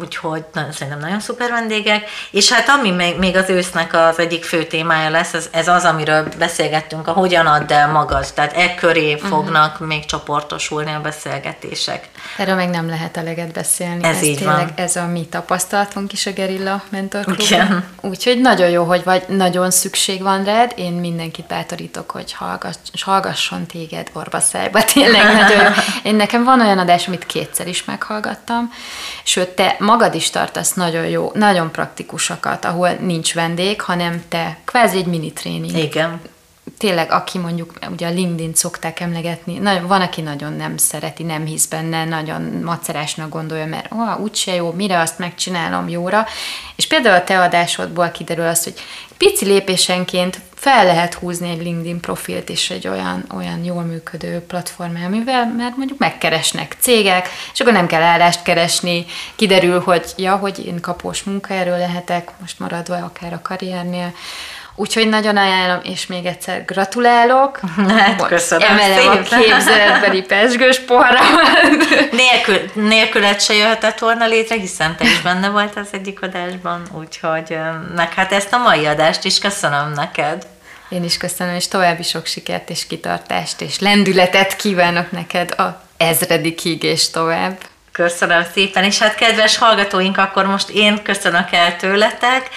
úgyhogy na, szerintem nagyon szuper vendégek. És hát ami még, még az ősznek az egyik fő témája lesz, az, ez az, amiről beszélgettünk, a hogyan add el magad. Tehát e köré uh-huh. fognak még csoportosulni a beszélgetések. Erről meg nem lehet eleget beszélni. Ez, ez így tényleg, van. Ez a mi tapasztalatunk is a Gerilla Mentor Klubban. Úgyhogy nagyon jó, hogy vagy, nagyon szükség van rád. Én mindenkit bátorítok, hogy hallgass, hallgasson téged orvaszájba. Tényleg nagyon. Én nekem van olyan adás, amit kétszer is meghallgattam, sőt, te magad is tartasz nagyon jó, nagyon praktikusakat, ahol nincs vendég, hanem te kvázi egy mini tréning. Igen. Tényleg, aki mondjuk, ugye a LinkedIn szokták emlegetni, nagyon, van, aki nagyon nem szereti, nem hisz benne, nagyon macerásnak gondolja, mert ó, úgyse jó, mire azt megcsinálom jóra. És például a te adásodból kiderül az, hogy pici lépésenként fel lehet húzni egy LinkedIn profilt is egy olyan, olyan jól működő platform, amivel mert mondjuk megkeresnek cégek, és akkor nem kell állást keresni, kiderül, hogy ja, hogy én kapós munkaerő lehetek, most maradva akár a karriernél, Úgyhogy nagyon ajánlom, és még egyszer gratulálok. Hát, köszönöm Emelem szépen. a képzeletbeli pesgős poharamat. Nélkül, nélküled se jöhetett volna létre, hiszen te is benne volt az egyik adásban, úgyhogy meg hát ezt a mai adást is köszönöm neked. Én is köszönöm, és további sok sikert és kitartást és lendületet kívánok neked a ezredikig és tovább. Köszönöm szépen, és hát kedves hallgatóink, akkor most én köszönök el tőletek,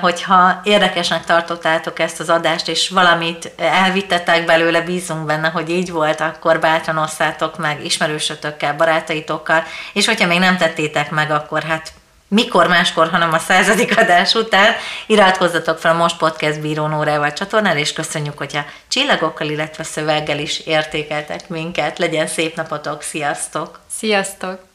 hogyha érdekesnek tartottátok ezt az adást, és valamit elvittetek belőle, bízunk benne, hogy így volt, akkor bátran osszátok meg ismerősötökkel, barátaitokkal, és hogyha még nem tettétek meg, akkor hát mikor máskor, hanem a századik adás után. Iratkozzatok fel a Most Podcast Bíró Nórával csatornára, és köszönjük, hogyha csillagokkal, illetve szöveggel is értékeltek minket. Legyen szép napotok, sziasztok! Sziasztok!